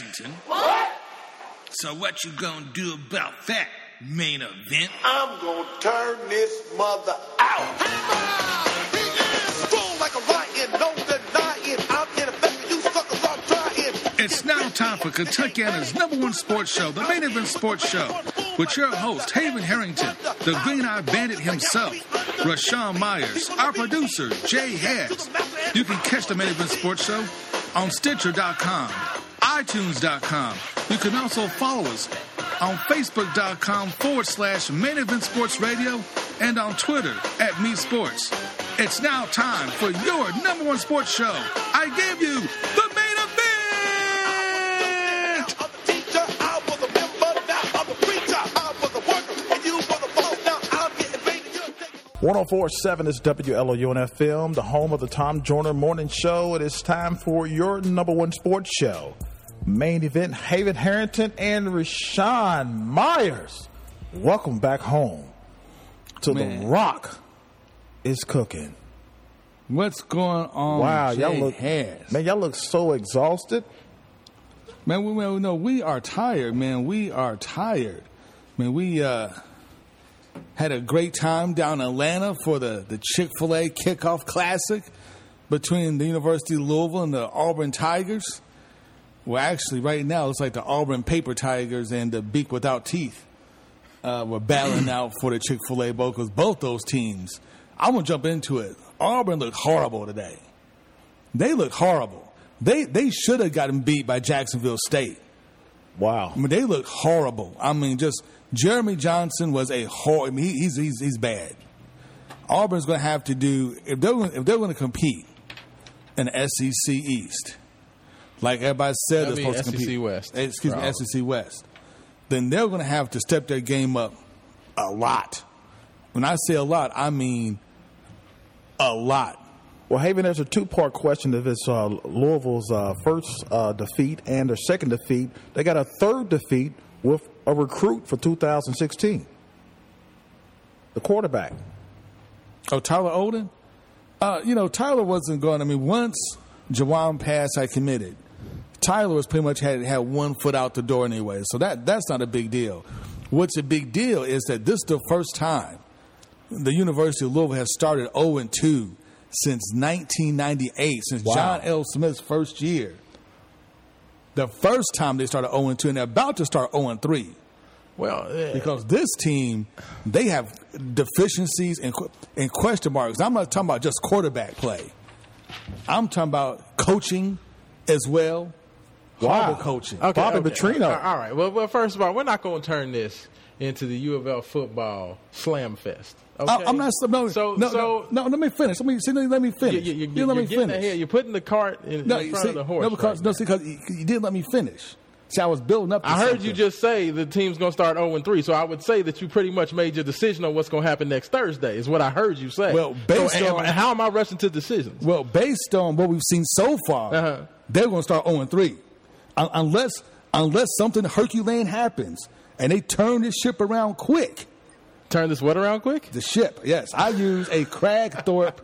Lexington. What? So what you gonna do about that main event? I'm gonna turn this mother out. It's now time for Kentuckiana's number one sports show, the Main Event Sports Show, with your host, Haven Harrington, the Green Eye Bandit himself, Raashaan Myers, our producer, Jay Hess. You can catch the Main Event Sports Show on Stitcher.com, iTunes.com. You can also follow us on Facebook.com forward slash Main Event Sports Radio and on Twitter at Me Sports. It's now time for your number one sports show. I gave you the main event. 1047 is WLOUN FM, the home of the Tom Joyner Morning Show. It is time for your number one sports show. Main event, Haven Harrington and Raashaan Myers. Welcome back home to Man. The Rock is cooking. What's going on? Wow, Jay y'all look Harris? man, y'all look so exhausted. Man, we man, no, we are tired, man. We are tired. Man, we uh had a great time down in Atlanta for the, the Chick-fil-A kickoff classic between the University of Louisville and the Auburn Tigers. Well, actually, right now, it's like the Auburn Paper Tigers and the Beak Without Teeth uh, were battling out for the Chick-fil-A bowl because both those teams, I'm going to jump into it. Auburn looked horrible today. They look horrible. They, they should have gotten beat by Jacksonville State. Wow. I mean, they look horrible. I mean, just Jeremy Johnson was a hor. I mean, he, he's he's he's bad. Auburn's going to have to do if they're gonna, if they're going to compete in the SEC East, like everybody said That'd they're be supposed to compete. West Excuse for me, Auburn. SEC West. Then they're going to have to step their game up a lot. When I say a lot, I mean a lot. Well, Haven, there's a two part question of it's uh, Louisville's uh, first uh, defeat and their second defeat. They got a third defeat with a recruit for 2016. The quarterback. Oh, Tyler Oden? Uh, you know, Tyler wasn't going. I mean, once Jawon Pass I committed, Tyler was pretty much had had one foot out the door anyway. So that that's not a big deal. What's a big deal is that this is the first time the University of Louisville has started 0 and 2 since 1998, since Wow. John L. Smith's first year. The first time they started 0 and 2, and they're about to start 0 and 3 Well, eh, because this team they have deficiencies and, and question marks. I'm not talking about just quarterback play. I'm talking about coaching as well. Horrible coaching. okay, Bobby okay. Petrino. All right. Well, well, first of all, we're not going to turn this into the U of L football slam fest. Okay? I, am not. No, So, no, so no, no, Let me finish. Let me see. Let me you, finish. you, you, didn't let you're me finish. ahead. You're putting the cart in, no, in front see, of the horse. no, because right no, see, because you, you didn't let me finish. See, I was building up. I heard something. you just say the team's going to start 0 and 3, so I would say that you pretty much made your decision on what's going to happen next Thursday. Is what I heard you say. Well, based am- on- how am I rushing to decisions? Well, based on what we've seen so far, Uh-huh. they're going to start 0 3. Un- Unless, unless something Herculean happens and they turn this ship around quick. Turn this what around quick? The ship, yes. I use a Kragthorpe.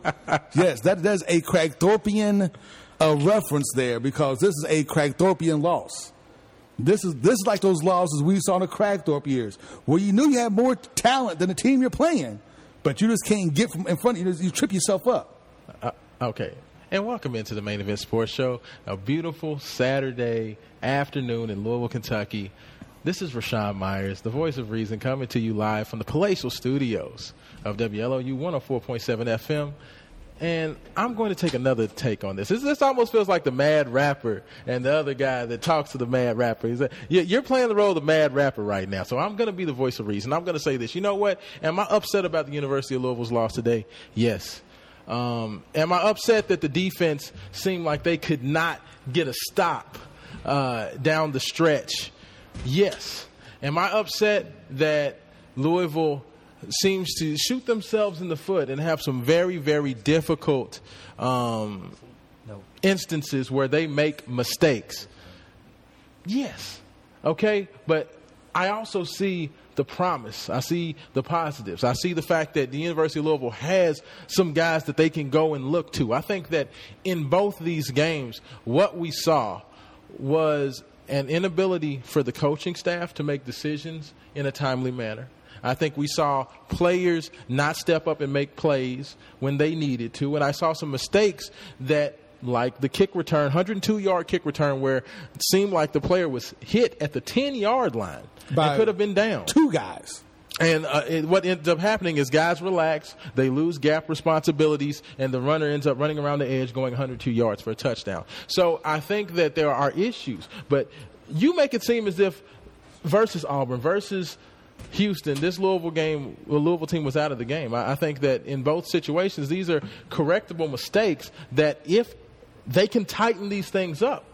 yes, that, that's a Kragthorpian uh, reference there because this is a Kragthorpian loss. This is this is like those losses we saw in the Kragthorpe years, where you knew you had more talent than the team you're playing, but you just can't get from in front of you. You trip yourself up. Uh, okay. And welcome into the Main Event Sports Show. A beautiful Saturday afternoon in Louisville, Kentucky. This is Raashaan Myers, the voice of reason, coming to you live from the palatial studios of WLOU 104.7 FM. And I'm going to take another take on this. This, this almost feels like the mad rapper and the other guy that talks to the mad rapper. He's like, You're playing the role of the mad rapper right now. So I'm going to be the voice of reason. I'm going to say this. You know what? Am I upset about the University of Louisville's loss today? Yes. Um, am I upset that the defense seemed like they could not get a stop uh, down the stretch? Yes. Am I upset that Louisville seems to shoot themselves in the foot and have some very, very difficult um, instances where they make mistakes? Yes. Okay, but I also see the promise. I see the positives. I see the fact that the University of Louisville has some guys that they can go and look to. I think that in both these games, what we saw was an inability for the coaching staff to make decisions in a timely manner. I think we saw players not step up and make plays when they needed to, and I saw some mistakes that like the kick return, 102 yard kick return, where it seemed like the player was hit at the 10 yard line. By could have been down. Two guys. And uh, it, what ends up happening is guys relax, they lose gap responsibilities, and the runner ends up running around the edge going 102 yards for a touchdown. So I think that there are issues, but you make it seem as if versus Auburn, versus Houston, this Louisville game, the Louisville team was out of the game. I, I think that in both situations, these are correctable mistakes that if they can tighten these things up,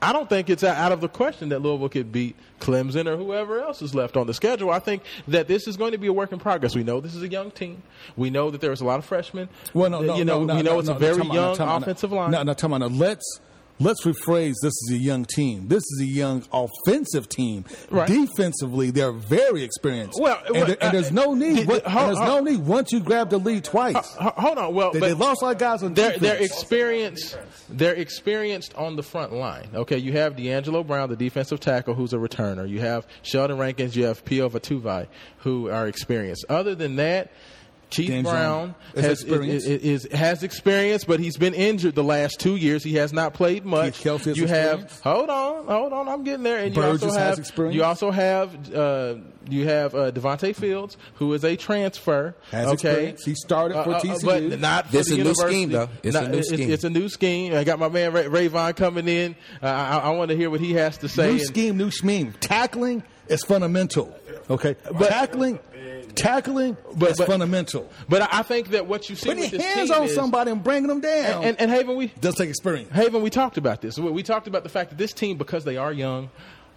I don't think it's out of the question that Louisville could beat Clemson or whoever else is left on the schedule. I think that this is going to be a work in progress. We know this is a young team. We know that there's a lot of freshmen. Well, no, uh, no, you know, no, no, we know no, it's a very young offensive line. No, no, out. Now, let's let's rephrase. This is a young team. This is a young offensive team. Right. Defensively, they're very experienced. Well, and, well, there- and there's uh, no need. did- and hold- there's hold- no need once you grab the lead twice. Hold on. Well, They- they lost of guys on they're, they're experienced. They're experienced on the front line. Okay, you have D'Angelo Brown, the defensive tackle, who's a returner. You have Sheldon Rankins. You have Pio Vatuvei, who are experienced. Other than that. Keith James Brown has experienced. is, is, has experience, but he's been injured the last two years. He has not played much. Keith Kelsey has you have hold on, hold on, I'm getting there. And you also have experience. you also have uh, you have uh, Devonte Fields, who is a transfer. Has okay, experience. He started for Uh, uh, TCU. but not for This the a new scheme, though. It's a Not- new scheme. It's, a new scheme. I got my man Ray, Rayvon coming in. Uh, I, I want to hear what he has to say. New And- scheme, new scheme. Tackling is fundamental. Okay, but tackling, tackling But- but- fundamental. But I think that what you see Putting with hands on is, somebody and bringing them down and, and Haven, we does take experience. Haven, we talked about this. We, talked about the fact that this team, because they are young,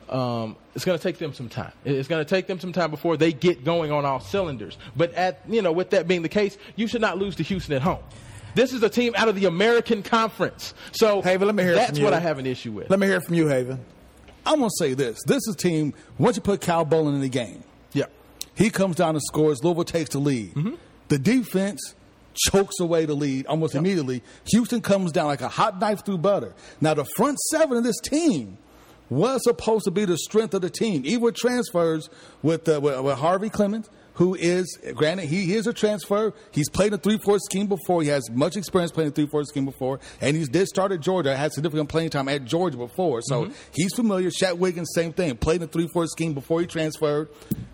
um, it's going to take them some time. It's going to take them some time before they get going on all cylinders. But at you know, with that being the case, you should not lose to Houston at home. This is a team out of the American Conference. So Haven, let me hear that's what. I have an issue with. Let me hear from you, Haven. I'm gonna say this: this is a team. Once you put Kyle Bolin in the game, yeah. he comes down and scores. Louisville takes the lead. The defense chokes away the lead almost immediately. Houston comes down like a hot knife through butter. Now the front seven of this team was supposed to be the strength of the team. Even with transfers with, uh, with, with Harvey Clemons, who is granted he is a transfer. He's played a three four scheme before. He has much experience playing a three four scheme before, and he did start at Georgia. Had significant playing time at Georgia before, so he's familiar. Shaq Wiggins, same thing. Played a three four scheme before he transferred.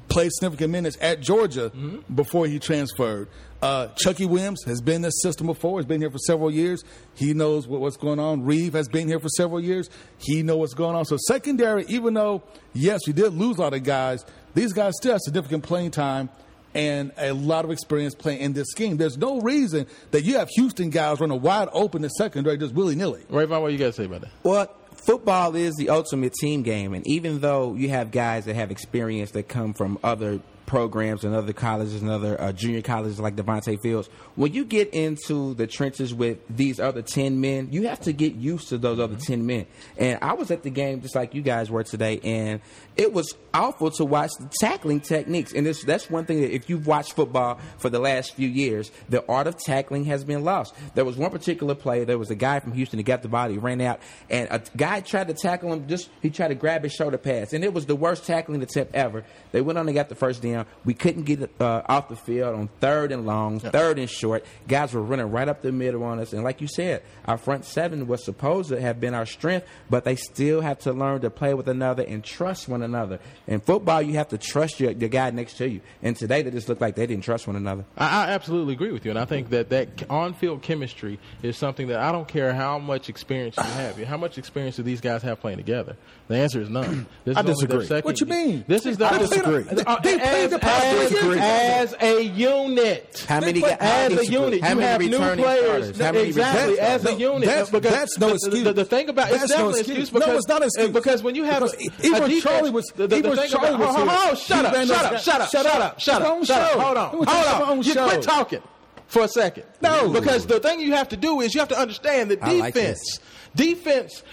Played significant minutes at Georgia before he transferred. Uh, Chucky Williams has been in this system before. He's been here for several years. He knows what, what's going on. Reve has been here for several years. He knows what's going on. So secondary, even though yes, we did lose a lot of guys, these guys still have significant playing time and a lot of experience playing in this scheme. There's no reason that you have Houston guys running wide open in secondary just willy nilly. Rayvon, what you got to say about that? Well, football is the ultimate team game, and even though you have guys that have experience that come from other programs and other colleges and other uh, junior colleges like Devonte Fields, when you get into the trenches with these other 10 men, you have to get used to those other 10 men. And I was at the game just like you guys were today, and it was awful to watch the tackling techniques. And this, that's one thing that if you've watched football for the last few years, the art of tackling has been lost. There was one particular play, there was a guy from Houston that got the body, ran out, and a guy tried to tackle him, just he tried to grab his shoulder pads. And it was the worst tackling attempt ever. They went on and got the first down. We couldn't get uh, off the field on third and long, third and short. Guys were running right up the middle on us. And like you said, our front seven was supposed to have been our strength, but they still have to learn to play with another and trust one another. In football, you have to trust your, your guy next to you. And today, they just looked like they didn't trust one another. I, I absolutely agree with you, and I think that that on-field chemistry is something that I don't care how much experience you have. How much experience do these guys have playing together? The answer is none. This I is only disagree. What you mean? This is the I disagree. Uh, They played as, the as, as a unit. How many play- guys? As a unit, How you many have new players. starters? How many exactly, returning as a starters? unit. That's- because that's no the, excuse. The, the thing about That's it's definitely an excuse. excuse No, it's not an excuse. because when you have Because a, even a defense, Charlie was- the, the, even the Charlie about, was hold, here. hold, hold, shut up, shut up, shut up, shut shut up. up, shut up, shut up. Hold on, He was talking about hold on. You quit talking for a second. No. because the thing you have to do is you have to understand that defense, defense.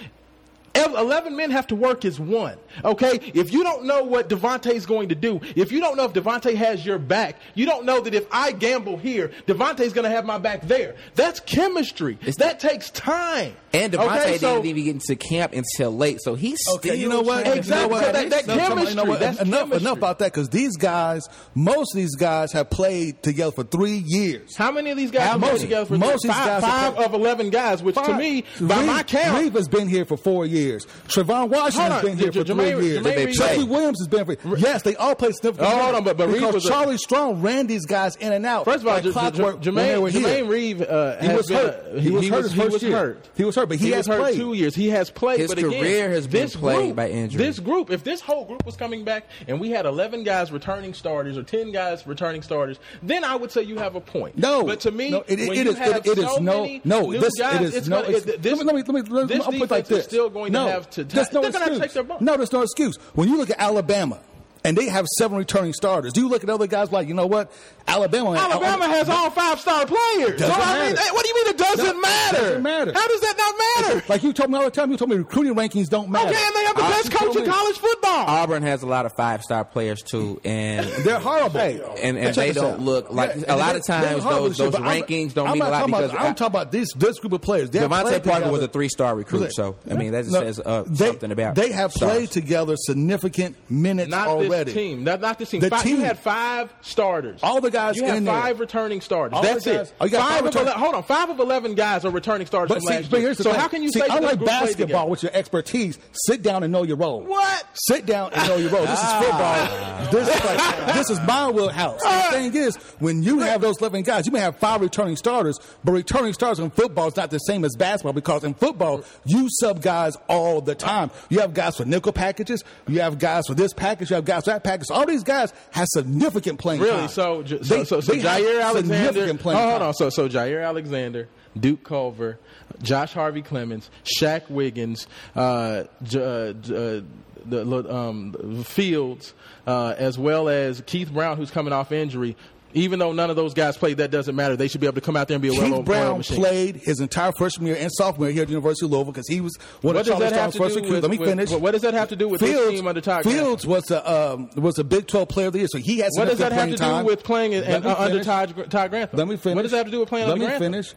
Eleven men have to work as one. Okay, if you don't know what Devonte is going to do, if you don't know if Devonte has your back, you don't know that if I gamble here, Devonte's going to have my back there. That's chemistry. that takes time. And Devonte Okay, so- didn't even get into camp until late, so he's Okay, still you know what? Exactly. You know what? So that- that No, come you know what? chemistry, that's enough, chemistry. enough about that because these guys, most of these guys have played together for three years. How many of these guys have played together for Most of these five, guys five of eleven guys? Which to me, by Reed- my count, Reed has been here for four years. Trayvon Washington Hold has been here J- for J- three Jermaine- years. Jermaine Reed- Chucky Williams has been for. Yes, they all play significant. Oh, hold minutes on, but- but Reed because was a- Charlie Strong ran these guys in and out. First of all, like J- J- clockwork J- when they Jermaine, were here. Jermaine Reve, uh, He has was been, hurt. He was hurt was, his he first was year. hurt. He was hurt, but he has was hurt played. two years. He has played. His but again, career has been this plagued group, by injury. This group, if this whole group was coming back and we had eleven guys returning starters or ten guys returning starters, then I would say you have a point. No, but to me, no, it- it- when it you is- have it- it is so no- many no, new this- it guys, is it's no gonna, ex- it- this, let me- let me- let me- let me- this I'll put it defense like this. is still going no, to have to. There's no they're going to excuse. take their bump. No, there's no excuse. When you look at Alabama. And they have seven returning starters. Do you look at other guys like, you know what? Alabama. Alabama has all five star players. Doesn't so I mean, what do you mean it doesn't No, matter? doesn't matter. How does that not matter? Like you told me all the time, you told me recruiting rankings don't matter. Okay, and they have the Uh, best coach in college football. Auburn has a lot of five star players too, and They're horrible. and, and they don't out. look like Yeah, a lot they- of times horrible those shit, those I'm- rankings don't I'm mean not a lot because about, I'm talking about this this group of players. They have Devontae played Parker together. was a three star recruit, so I mean that says uh, something about they have played together significant minutes Not already. team. Not, not this team. The team. You had five starters. All the guys You had in there. five returning starters. All That's guys- it. Oh, you got five five of return- ele- hold on. Five of eleven guys are returning starters But from see, last but year. so thing. how can you see, say that this unlike group played basketball with your expertise, sit down and know your role. What? Sit down and know your role. This is football. Ah. this, is like, this is my wheelhouse. The ah. thing is, when you have those 11 guys, you may have five returning starters, but returning starters in football is not the same as basketball because in football, you sub guys all the time. You have guys for nickel packages, you have guys for this package, you have guys for that package. All these guys have significant playing Really? time. So, J- so, They- so, so they Jaire Alexander. Oh, hold on. So, so Jaire Alexander, Duke Culver, Josh Harvey Clemons, Shaq Wiggins, uh, J- uh, J- uh, the um, Fields, uh, as well as Keith Brown, who's coming off injury. Even though none of those guys played, that doesn't matter. They should be able to come out there and be a Keith well-oiled Brown machine. played his entire freshman year and sophomore year here at the University of Louisville because he was one What of does Charlie that have Strong's to first recruits. with- Let me with- finish. what does that have to do with Fields, team under Todd Fields was a um, was a Big 12 Player of the Year, so he has. What does that have to do time. with playing in, me uh, under. Todd, Todd Grantham? Let me finish. What does that have to do with playing Let under Grantham? Let me finish.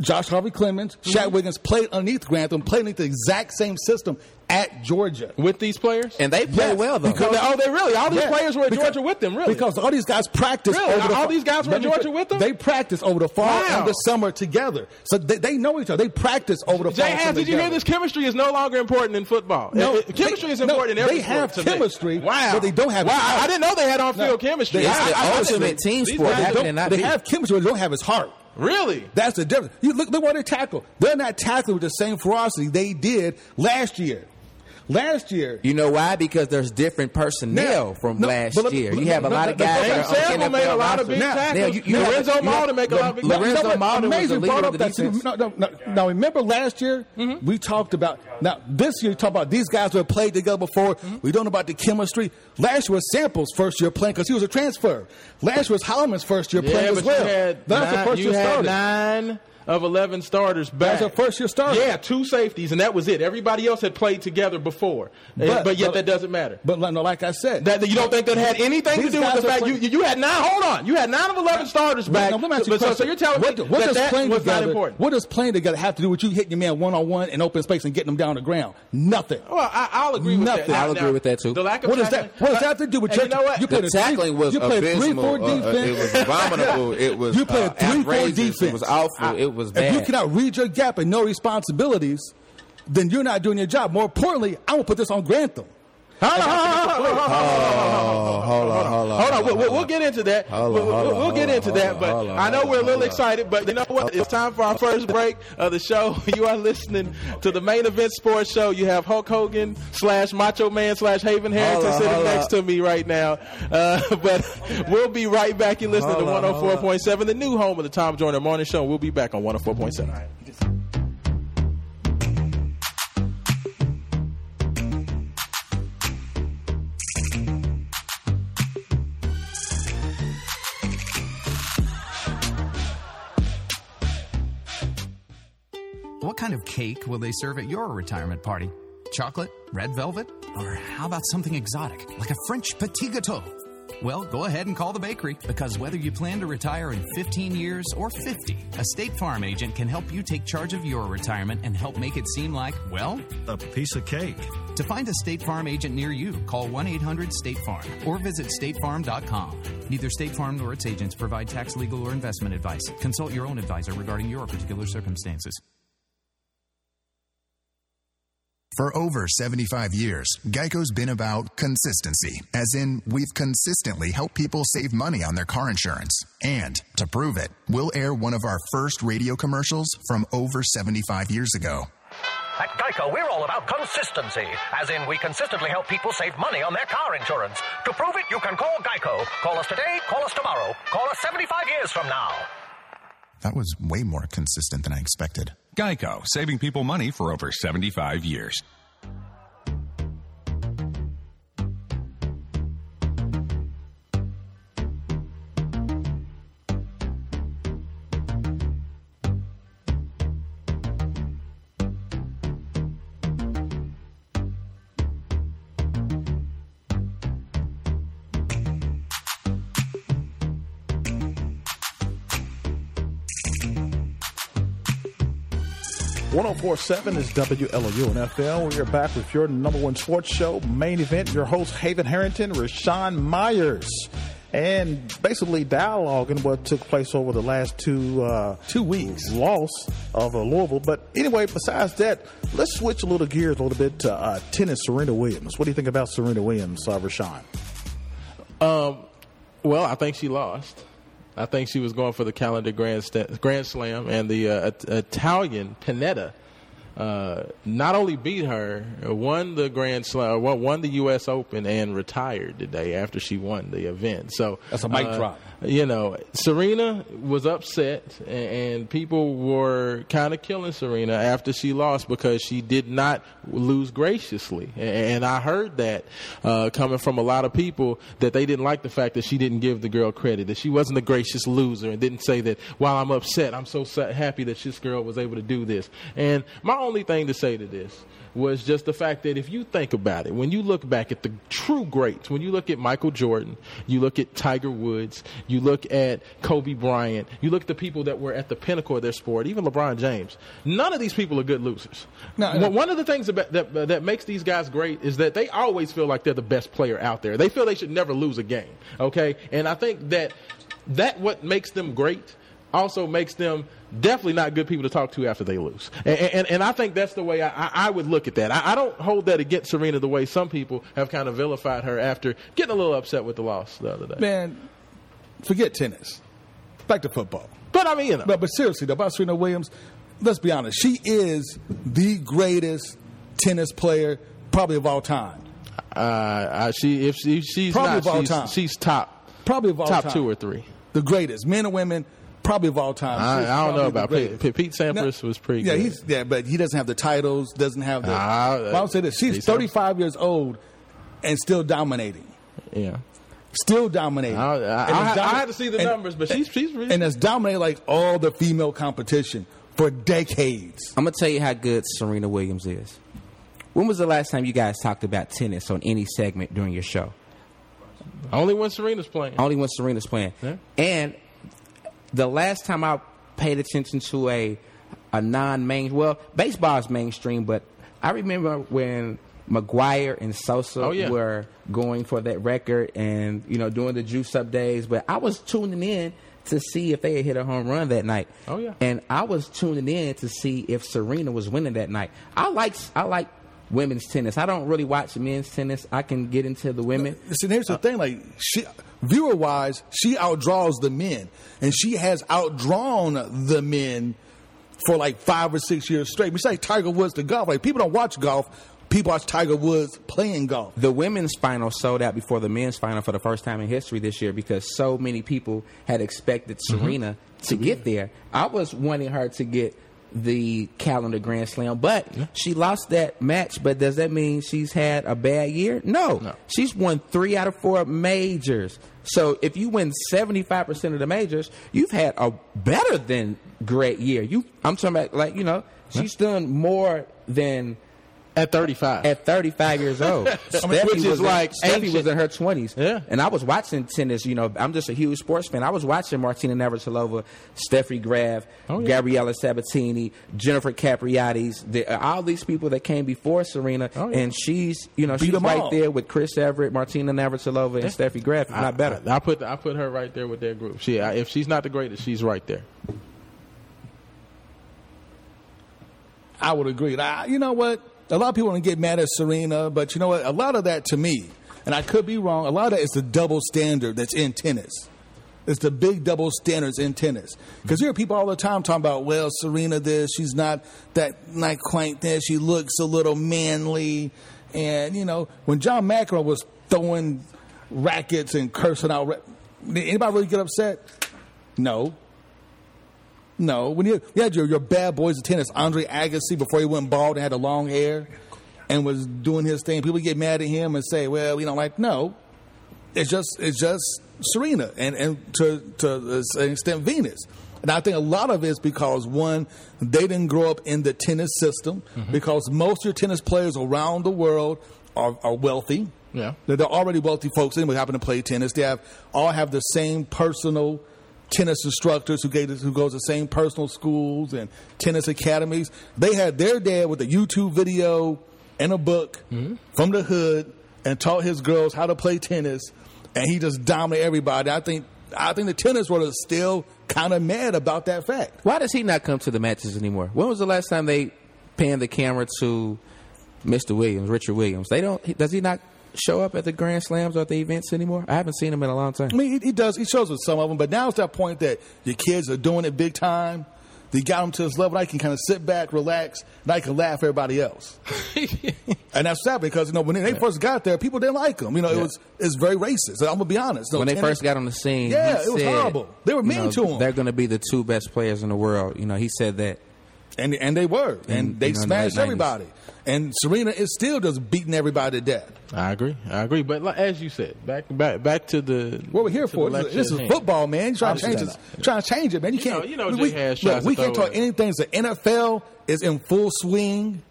Josh Harvey Clemons, Mm-hmm. Shaq Wiggins played underneath Grantham, played underneath the exact same system at Georgia. With these players? and they play Yes, well though. because- oh, they really? All these Yeah, players were at because- Georgia with them, really? Because all these guys practice Really? over the All fa- these guys were at Georgia with them? They practice over the fall Wow. and the summer together. So they, they know each other. They practice over the fall. Jay and Hans, summer did you hear together. this? Chemistry is no longer important in football. No, Uh, uh, chemistry they- is important no, in every they have sport to me. chemistry, Wow, but they don't have Wow, it. I didn't know they had on-field No, chemistry. they- It's I- the I- I- ultimate team these sport. They, can don't- they not they be? have chemistry, but they don't have his heart. Really? That's the difference. You look, look what they tackle. They're not tackling with the same ferocity they did last year. Last year, You know why? Because there's different personnel Now- from no, last but year. but You have a lot no, of guys that Sam are made a lot of big Now- tackles. Now, you- you Lorenzo you Mauldin make a lot of big tackles. No, but Mauldin was the leader of the defense. No, no, no. Now remember last year Mm-hmm. we talked about. Now this year you talk about these guys who have played together before. Mm-hmm. We don't know about the chemistry. Last year was Samples' first year playing because he was a transfer. Last year was Holliman's first year Yeah, playing as well. That's the first year had starter. nine of 11 starters back. That's a first-year starter. Yeah, two safeties, and that was it. Everybody else had played together before. But, but yet that doesn't matter. But like- no, like I said, That, that you don't think that had anything to do with the fact you, playing- you had nine. Hold on, you had nine of eleven starters back. Now, let me ask you so, so, you're telling what, me what that does that playing was together, not important? What does playing together have to do with you hitting your man one on one in open space and getting him down the ground? Nothing. Well, I, I'll agree with that. I'll agree with that, too. The lack of What does tackling- that? What does that have to do with And your? you know what? You The played a three- tackling was you played abysmal. three four Uh, uh, defense. it was abominable. It was You played uh, three four defense. It was awful. Was bad. If you cannot read your gap and no responsibilities, then you're not doing your job. More importantly, I will put this on Grantham. Hold on, hold on, hold on, hold on, hold on, Oh, we'll, we'll, we'll get into that. Hold we'll, on, we'll, we'll get into that, but I know we're a little excited. But you know what? It's time for our first break of the show. You are listening to the main event sports show. You have Hulk Hogan slash Macho Man slash Haven Harrington sitting next to me right now. Uh, but we'll be right back. You're listening to hold 104.7, the new home of the Tom Joyner Morning Show. We'll be back on 104.7. What kind of cake will they serve at your retirement party? Chocolate? Red velvet? Or how about something exotic, like a French petit gâteau? Well, go ahead and call the bakery because whether you plan to retire in 15 years or 50, a State Farm agent can help you take charge of your retirement and help make it seem like, well, a piece of cake. To find a State Farm agent near you, call 1 800 State Farm or visit statefarm.com. Neither State Farm nor its agents provide tax, legal, or investment advice. Consult your own advisor regarding your particular circumstances. For over 75 years, Geico's been about consistency, as in, we've consistently helped people save money on their car insurance. And to prove it, we'll air one of our first radio commercials from over 75 years ago. At Geico, we're all about consistency, as in, we consistently help people save money on their car insurance. To prove it, you can call Geico. Call us today, call us tomorrow, call us 75 years from now. That was way more consistent than I expected. Geico, saving people money for over 75 years. One zero four seven is WLOU and FM. We are back with your number one sports show, main event. Your host, Haven Harrington, Raashaan Myers. And basically dialoguing what took place over the last two uh, two weeks loss of uh, Louisville. But anyway, besides that, let's switch a little gears a little bit to uh, tennis. Serena Williams. What do you think about Serena Williams, uh, Raashaan? Um, well, I think she lost. I think she was going for the calendar Grand, St- Grand Slam, and the uh, Italian Pennetta uh, not only beat her, won the Grand Slam, won the U.S. Open, and retired the day after she won the event. So that's a mic uh, drop. You know, Serena was upset, and, and people were kind of killing Serena after she lost because she did not lose graciously. And, and I heard that uh, coming from a lot of people that they didn't like the fact that she didn't give the girl credit, that she wasn't a gracious loser, and didn't say that while I'm upset, I'm so happy that this girl was able to do this. And my only thing to say to this was just the fact that if you think about it, when you look back at the true greats, when you look at Michael Jordan, you look at Tiger Woods, you look at Kobe Bryant, you look at the people that were at the pinnacle of their sport, even LeBron James, none of these people are good losers. No, no. One of the things about, that, that makes these guys great is that they always feel like they're the best player out there. They feel they should never lose a game, okay? And I think that that what makes them great also makes them definitely not good people to talk to after they lose. And, and, and I think that's the way I, I would look at that. I, I, don't hold that against Serena the way some people have kind of vilified her after getting a little upset with the loss the other day. Man, forget tennis. Back to football. But I mean, you know. But, but seriously, though, about Serena Williams, let's be honest. She is the greatest tennis player probably of all time. Uh, she if she, she's probably not, of all she's, time. she's top. Probably of all top time. two or three. The greatest, men and women, probably of all time. I, I don't know about Pete. Pete, Pete Sampras No, was pretty Yeah, good. he's yeah, but he doesn't have the titles. Doesn't have the. Ah, well, I'll say this: she's 35 years old and still dominating. yeah. Still dominating. I, I, And I, it's I had to see the and- numbers, but she's she's really, and has dominated like all the female competition for decades. I'm gonna tell you how good Serena Williams is. When was the last time you guys talked about tennis on any segment during your show? only when Serena's playing. Only when Serena's playing. Yeah. And the last time I paid attention to a a non main well, baseball is mainstream, but I remember when McGwire and Sosa Oh, yeah. were going for that record and you know doing the juice up days, but I was tuning in to see if they had hit a home run that night. Oh, yeah. And I was tuning in to see if Serena was winning that night. I like I like women's tennis. I don't really watch men's tennis. I can get into the women. See, here's the uh, thing: like, she, viewer wise, she outdraws the men, and she has outdrawn the men for like five or six years straight. We say Tiger Woods to golf. Like, people don't watch golf. People watch Tiger Woods playing golf. The women's final sold out before the men's final for the first time in history this year because so many people had expected mm-hmm. Serena to get there. I was wanting her to get the calendar Grand Slam, but she lost that match. But does that mean she's had a bad year? No. No. She's won three out of four majors. So if you win 75% of the majors, you've had a better than great year. You I'm talking about like, you know, She's done more than at 35. At 35 years old, Steffi which is was in- like Steffi was in her 20s. Yeah. and I was watching tennis. You know, I'm just a huge sports fan. I was watching Martina Navratilova, Steffi Graf, Oh, yeah. Gabriela Sabatini, Jennifer Capriati's, the, uh, all these people that came before Serena, Oh, yeah. and she's you know Beat she's right all. there with Chris Evert, Martina Navratilova, and Steffi Graf, if not better. I, I put I put her right there with their group. She I, if she's not the greatest, she's right there. I would agree. I, you know what? A lot of people want to get mad at Serena, but you know what? A lot of that to me, and I could be wrong, a lot of that is the double standard that's in tennis. It's the big double standards in tennis. Because you hear people all the time talking about, well, Serena this, she's not that, not quite this, she looks a little manly. And, you know, when John McEnroe was throwing rackets and cursing out, anybody really get upset? No. No, when you, you had your, your bad boys of tennis, Andre Agassi, before he went bald and had the long hair and was doing his thing, people get mad at him and say, "Well, you don't like." No, it's just it's just Serena and and to to an extent Venus. And I think a lot of it is because one, they didn't grow up in the tennis system mm-hmm. because most of your tennis players around the world are, are wealthy. Yeah. They're, they're already wealthy folks anyway, happen to play tennis. They have all have the same personal tennis instructors who gave who goes to the same personal schools and tennis academies. They had their dad with a YouTube video and a book mm-hmm. from the hood and taught his girls how to play tennis, and he just dominated everybody. I think I think the tennis world is still kind of mad about that fact. Why does he not come to the matches anymore? When was the last time they panned the camera to Mr. Williams, Richard Williams? They don't. Does he not show up at the Grand Slams or at the events anymore? I haven't seen him in a long time. I mean, he, he does. He shows with some of them, but now it's that point that your kids are doing it big time. They got them to this level. I can kind of sit back, relax, and I can laugh at everybody else. and that's sad because you know when they first got there, people didn't like them. You know, it Yeah. was it's very racist. I'm gonna be honest. No, when they first got on the scene, Yeah, he it was said, horrible. They were you mean know, to him. They're going to be the two best players in the world. You know, he said that. and and they were, and And, they you know, in the smashed 90s. everybody. And Serena is still just beating everybody to death. I agree. I agree. But like, as you said, back back back to the What we're here for? This, is hand. football, man. You're trying to change it. Trying to change it, man. You You can't. know- you know we, look, we can't talk anything. The NFL is in full swing.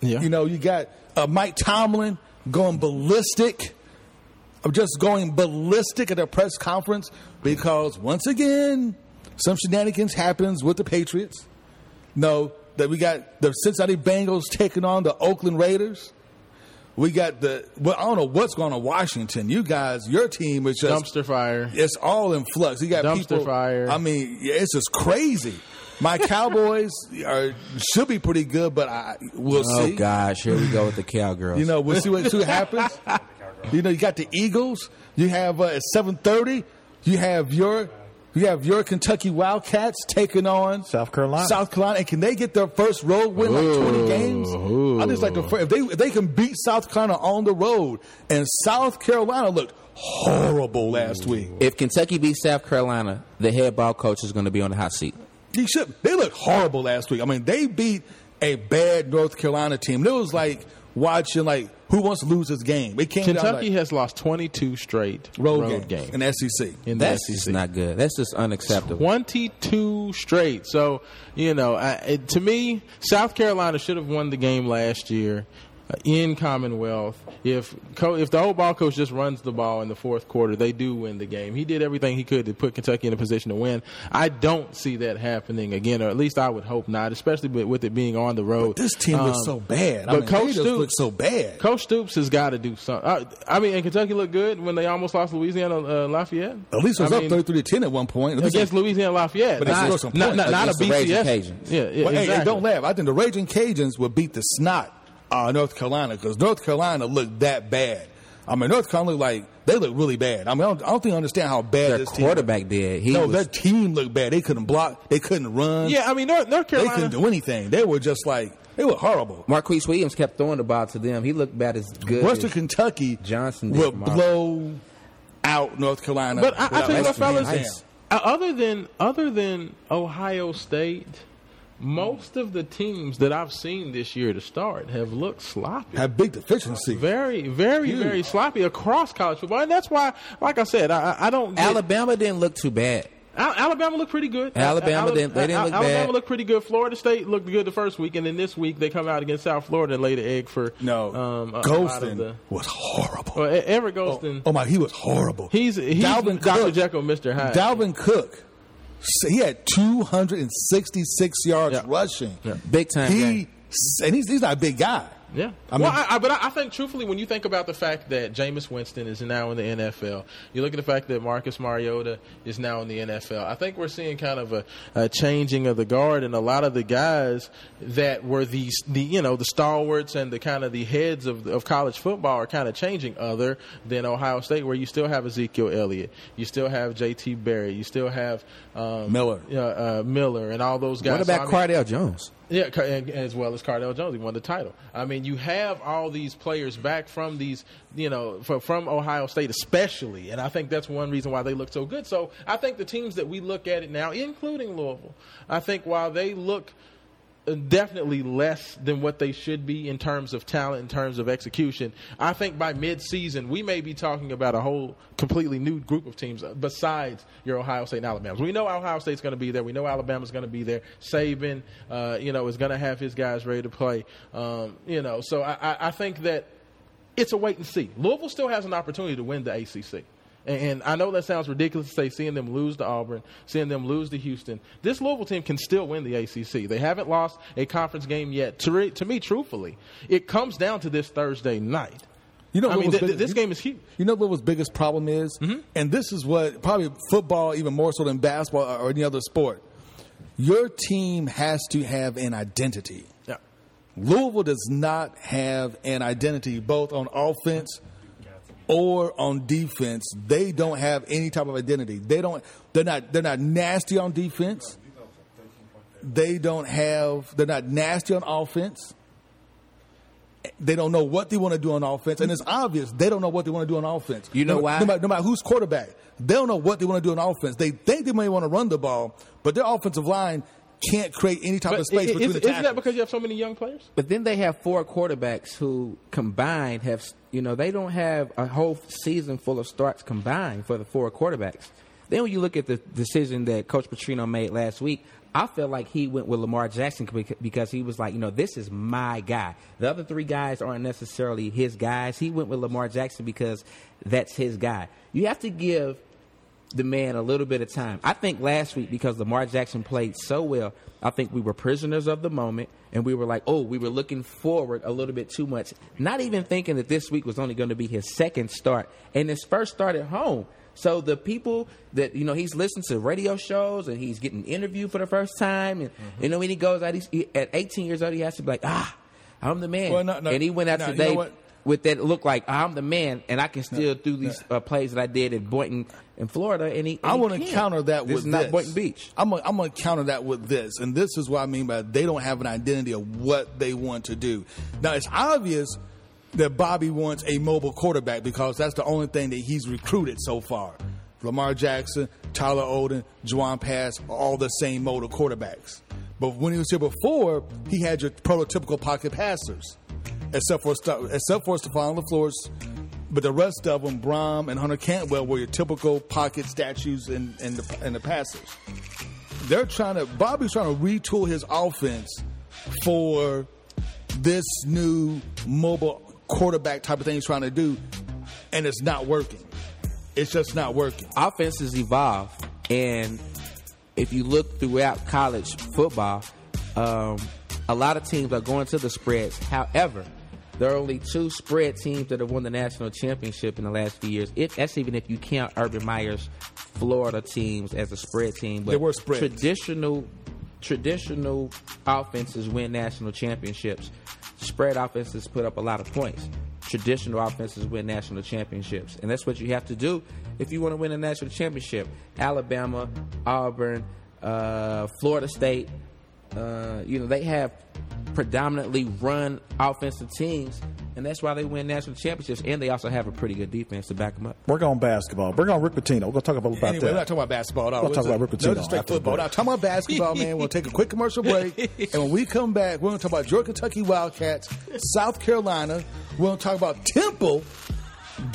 Yeah. You know, you got uh, Mike Tomlin going ballistic, of just going ballistic at a press conference because once again, some shenanigans happens with the Patriots. No, that we got the Cincinnati Bengals taking on the Oakland Raiders. We got the well, I don't know what's going on Washington. You guys, your team is just dumpster fire. it's all in flux. You got Dumpster people. fire. I mean, it's just crazy. My Cowboys are should be pretty good, but I we'll Oh see. Oh gosh, here we go with the cowgirls. You know, we'll see what, see what happens. You know, you got the Eagles. You have uh, at seven thirty. You have your you have your Kentucky Wildcats taking on South Carolina. South Carolina, and can they get their first road win like twenty games? I just like the fir- if they if they can beat South Carolina on the road, and South Carolina looked horrible last week. if Kentucky beats South Carolina, the head ball coach is going to be on the hot seat. He should. They looked horrible last week. I mean, they beat a bad North Carolina team. It was like watching like who wants to lose this game. It came down Kentucky like has lost 22 straight road, road, games games in SEC. in the That's SEC. just not good. That's just unacceptable. 22 straight. So, you know, I, it, to me, South Carolina should have won the game last year in Commonwealth. If co- if the old ball coach just runs the ball in the fourth quarter, they do win the game. He did everything he could to put Kentucky in a position to win. I don't see that happening again, or at least I would hope not, especially with, with it being on the road. This team looks Um, so bad. I But mean, Coach they Stoops look so bad. Coach Stoops has got to do something. Uh, I mean, and Kentucky looked good when they almost lost Louisiana uh, Lafayette. At least it was I up mean, 33 to 10 at one point. At least against Louisiana Lafayette. But they not, scored some not, not, not a against the Raging BCS. Cajuns. Yeah, yeah But hey, exactly. hey, don't laugh. I think the Raging Cajuns will beat the snot out of North Carolina because North Carolina looked that bad. I mean, North Carolina looked like they look really bad. I mean, I don't, I don't think I understand how bad Their this team. quarterback did. He no, was their team looked bad. They couldn't block. They couldn't run. Yeah, I mean North, North they Carolina. couldn't do anything. They were just like they were horrible. Marquise Williams kept throwing the ball to them. He looked about as good. Western as Kentucky Johnson did will blow out North Carolina. But I, I without tell you what, asking fellas, hands. uh, other than other than Ohio State, most of the teams that I've seen this year to start have looked sloppy. have big deficiencies. very, very, Huge. very sloppy across college football, and that's why, like I said, I, I don't. Get, Alabama didn't look too bad. Alabama looked pretty good. Alabama Al- didn't- they didn't Al- look Alabama bad. looked pretty good. Florida State looked good the first week, and then this week they come out against South Florida and lay the egg for No, um, a- a lot of Golson the- was horrible. Well, E- Everett Golson. Oh my, he was horrible. He's he's Dalvin Dr. Cook. Jekyll, Mr. Hyde. Dalvin Cook, so he had 266 yards Yeah. rushing. Big time He game. and he's, he's not a big guy. Yeah. I well, mean- I, I, but I, I think truthfully, when you think about the fact that Jameis Winston is now in the NFL, you look at the fact that Marcus Mariota is now in the NFL. I think we're seeing kind of a, a changing of the guard, and a lot of the guys that were the the you know the stalwarts and the kind of the heads of of college football are kind of changing. Other than Ohio State, where you still have Ezekiel Elliott, you still have J.T. Barrett, you still have um, Miller. uh, uh, Miller, and all those guys. What So, about I mean- Cardale Jones? Yeah, as well as Cardale Jones, he won the title. I mean, you have all these players back from these, you know, from, Ohio State especially, and I think that's one reason why they look so good. So I think the teams that we look at it now, including Louisville, I think while they look definitely less than what they should be in terms of talent, in terms of execution. I think by mid-season we may be talking about a whole completely new group of teams besides your Ohio State and Alabama. We know Ohio State's going to be there. We know Alabama's going to be there. Saban, uh, you know, is going to have his guys ready to play. Um, you know, so I, I think that it's a wait and see. Louisville still has an opportunity to win the ACC. And, I know that sounds ridiculous to say, seeing them lose to Auburn, seeing them lose to Houston. This Louisville team can still win the ACC. They haven't lost a conference game yet. To, re, to me, truthfully, it comes down to this Thursday night. You know, I mean, th- this game is huge. You know what Louisville's biggest problem is, Mm-hmm. and this is what probably football even more so than basketball or any other sport. Your team has to have an identity. Yeah. Louisville does not have an identity, both on offense or on defense. They don't have any type of identity. They don't. They're not. They're not nasty on defense. They don't have. They're not nasty on offense. They don't know what they want to do on offense, and it's obvious they don't know what they want to do on offense. You know no, why? No matter, no matter who's quarterback, they don't know what they want to do on offense. They think they may want to run the ball, but their offensive line can't create any type But of space i- between is, the isn't that because you have so many young players? But then they have four quarterbacks who combined have, you know, they don't have a whole season full of starts combined for the four quarterbacks. Then when you look at the decision that Coach Petrino made last week, I feel like he went with Lamar Jackson because he was like, you know, this is my guy. The other three guys aren't necessarily his guys. He went with Lamar Jackson because that's his guy. You have to give the man a little bit of time. I think last week because Lamar Jackson played so well, I think we were prisoners of the moment and we were like, oh, we were looking forward a little bit too much. Not even thinking that this week was only going to be his second start and his first start at home. So the people that you know he's listening to radio shows and he's getting interviewed for the first time, and you know when he goes out, he's, he, at 18 years old, he has to be like, ah, I'm the man. Well, no, no, and he went out no, you today know what? With that look like I'm the man, and I can still do these uh, plays that I did at Boynton in Florida. And he, and I want to counter that this with not. Boynton Beach. I'm gonna, I'm going to counter that with this, and this is what I mean by they don't have an identity of what they want to do. Now it's obvious that Bobby wants a mobile quarterback because that's the only thing that he's recruited so far. Lamar Jackson, Tyler Oden, Jawon Pass are all the same mobile quarterbacks. But when he was here before, he had your prototypical pocket passers, except for except for Stefan LeFors. But the rest of them, Brohm and Hunter Cantwell, were your typical pocket statues and and the, and the passers. They're trying to Bobby's trying to retool his offense for this new mobile quarterback type of thing he's trying to do, and it's not working. It's just not working. Offenses evolve, and if you look throughout college football, um, a lot of teams are going to the spreads. However, there are only two spread teams that have won the national championship in the last few years. If, that's even if you count Urban Meyer's Florida teams as a spread team. But They were spread. Traditional, traditional offenses win national championships. Spread offenses put up a lot of points. Traditional offenses win national championships, and that's what you have to do if you want to win a national championship. Alabama, Auburn, uh, Florida State, uh, you know, they have predominantly run offensive teams, and that's why they win national championships. And they also have a pretty good defense to back them up. We're going basketball. Bring on Rick Pitino. We're going to talk about, about Anyway, we're not talking about basketball at all. We'll talk about Rick No, Pitino just straight football. Now, talking about basketball, man. We'll take a quick commercial break, and when we come back, we're going to talk about Georgia Kentucky Wildcats, South Carolina. We're going to talk about Temple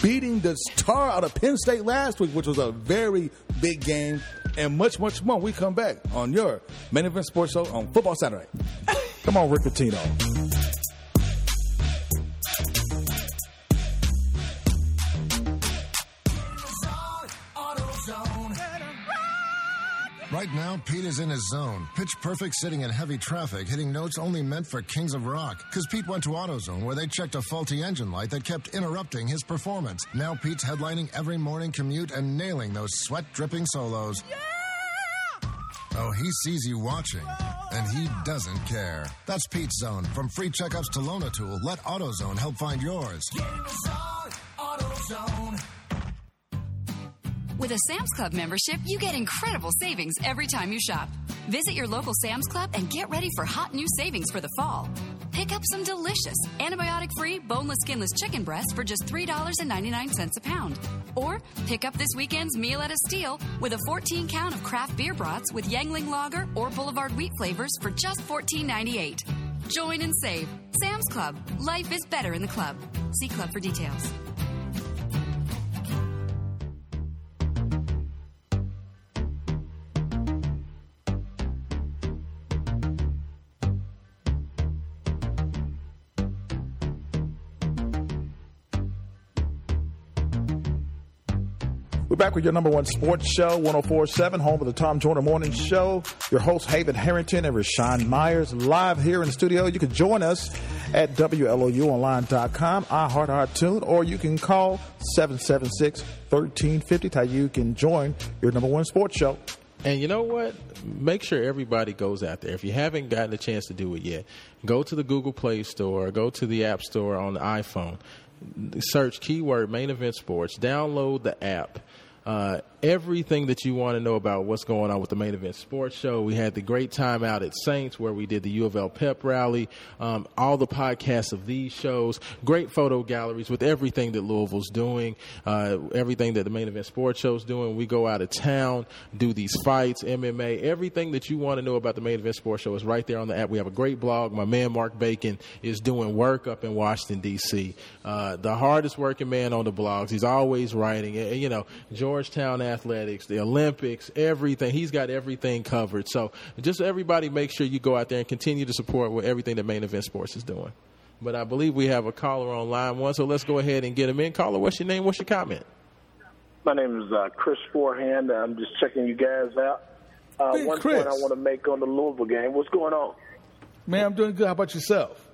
beating the star out of Penn State last week, which was a very big game. and much, much more. We come back on your Main Event Sports Show on Football Saturday. Come on, Rick Pitino. Right now, Pete is in his zone. Pitch perfect sitting in heavy traffic, hitting notes only meant for kings of rock. Because Pete went to AutoZone where they checked a faulty engine light that kept interrupting his performance. Now Pete's headlining every morning commute and nailing those sweat dripping solos. Oh, he sees you watching, and he doesn't care. That's Pete's Zone. From free checkups to Loan Tool, let AutoZone help find yours. AutoZone. With a Sam's Club membership, you get incredible savings every time you shop. Visit your local Sam's Club and get ready for hot new savings for the fall. Pick up some delicious, antibiotic free, boneless, skinless chicken breasts for just $3.99 a pound. Or pick up this weekend's meal at a steal with a 14 count of craft beer brats with Yuengling Lager or Boulevard wheat flavors for just $14.98. Join and save. Sam's Club. Life is better in the club. See Club for details. Back with your number one sports show, 1047, home of the Tom Joyner Morning Show. Your host, Haven Harrington and Raashaan Myers, live here in the studio. You can join us at WLOUonline.com, iHeart, iTunes, or you can call 776 1350. How you can join your number one sports show. And you know what? Make sure everybody goes out there. If you haven't gotten a chance to do it yet, go to the Google Play Store, go to the App Store on the iPhone, search keyword main event sports, download the app. Uh, everything that you want to know about what's going on with the main event sports show. We had the great time out at Saints where we did the U of L pep rally, um, all the podcasts of these shows, great photo galleries with everything that Louisville's doing, uh, everything that the main event sports show's doing. We go out of town, do these fights, MMA, everything that you want to know about the main event sports show is right there on the app. We have a great blog. My man Mark Bacon is doing work up in Washington D.C. Uh, the hardest working man on the blogs. He's always writing. You know, Georgetown athletics, the Olympics, everything. He's got everything covered. So just everybody make sure you go out there and continue to support with everything that Main Event Sports is doing. But I believe we have a caller on line one, so let's go ahead and get him in. Caller, what's your name? What's your comment? My name is uh, Chris Forehand. I'm just checking you guys out. Uh, Hey, one Chris. point I want to make on the Louisville game. What's going on? Man, I'm doing good. How about yourself?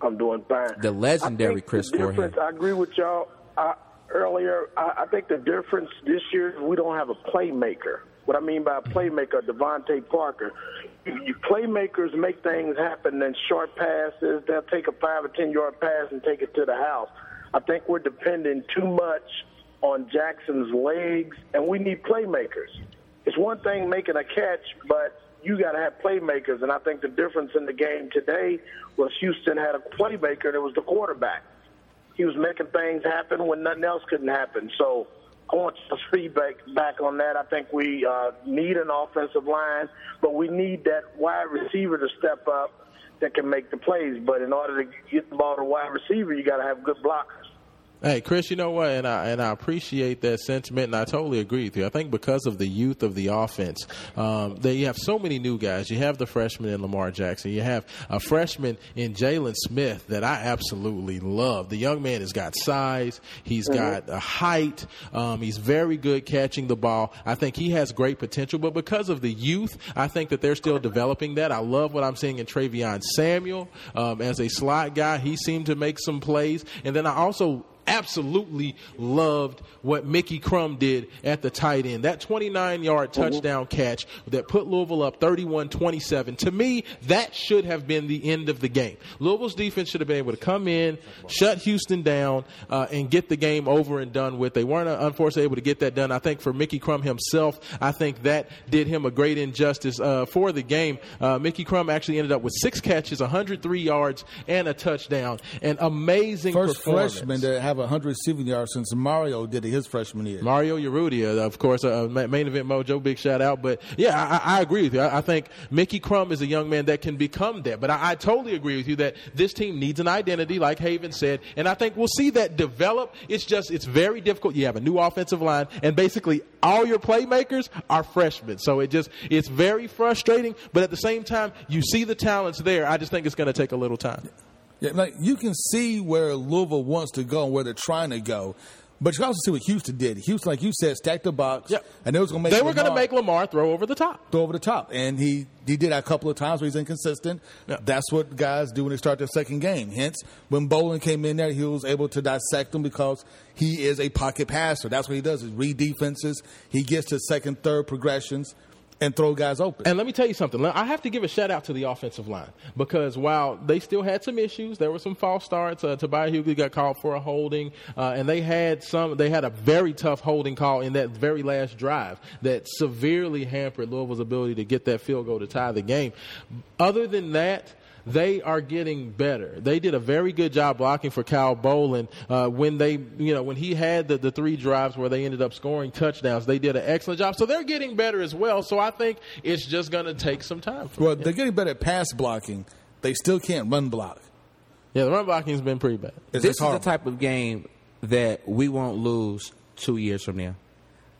I'm doing fine. The legendary Chris the Forehand. I agree with y'all uh, earlier. I, I think the difference this year we don't have a playmaker. What I mean by a playmaker, Devonte Parker. You, playmakers make things happen in short passes. They'll take a five or ten yard pass and take it to the house. I think we're depending too much on Jackson's legs, and we need playmakers. It's one thing making a catch, but you got to have playmakers. And I think the difference in the game today was Houston had a playmaker, and it was the quarterback. He was making things happen when nothing else couldn't happen. So I want some feedback back on that. I think we uh, need an offensive line, but we need that wide receiver to step up that can make the plays. But in order to get the ball to wide receiver, you got to have good blockers. Hey, Chris, you know what? And I and I appreciate that sentiment, and I totally agree with you. I think because of the youth of the offense, um, that you have so many new guys. You have the freshman in Lamar Jackson. You have a freshman in Jalen Smith that I absolutely love. The young man has got size. He's Mhm. got a height. Um, he's very good catching the ball. I think he has great potential, but because of the youth, I think that they're still developing that. I love what I'm seeing in Traveon Samuel um, as a slot guy. He seemed to make some plays, and then I also absolutely loved what Micky Crum did at the tight end. That 29 yard touchdown catch that put Louisville up 31 27. To me, that should have been the end of the game. Louisville's defense should have been able to come in, shut Houston down, uh, and get the game over and done with. They weren't, uh, unfortunately, able to get that done. I think for Micky Crum himself, I think that did him a great injustice uh, for the game. Uh, Micky Crum actually ended up with six catches, 103 yards, and a touchdown. An amazing First performance. freshman to have 100 receiving yards since Mario did it his freshman year. Mario Urrutia, of course, uh, main event mojo, big shout out. But yeah, I, I agree with you. I, I, think Micky Crum is a young man that can become that. But I, I, totally agree with you that this team needs an identity, like Haven said, and I think we'll see that develop. It's just it's very difficult. You have a new offensive line, and basically all your playmakers are freshmen. So it just it's very frustrating. But at the same time, you see the talents there. I just think it's going to take a little time. Yeah, like you can see where Louisville wants to go and where they're trying to go. But you also see what Houston did. Houston, like you said, stacked the box. Yep. And they was going to make. They were going to make Lamar throw over the top. Throw over the top, and he he did that a couple of times where he's inconsistent. That's what guys do when they start their second game. Hence, when Bolin came in there, he was able to dissect them because he is a pocket passer. That's what he does: is read defenses. He gets to second, third progressions and throw guys open. And let me tell you something. I have to give a shout out to the offensive line because while they still had some issues, there were some false starts. Uh, Tobijah Hughley got called for a holding, uh, and they had some. They had a very tough holding call in that very last drive that severely hampered Louisville's ability to get that field goal to tie the game. Other than that they are getting better. They did a very good job blocking for Cal Bolin uh, when they, you know, when he had the, the three drives where they ended up scoring touchdowns. They did an excellent job. So they're getting better as well. So I think it's just going to take some time. well, them. they're getting better at pass blocking. They still can't run block. Yeah, the run blocking has been pretty bad. It's this is the type of game that we won't lose two years from now.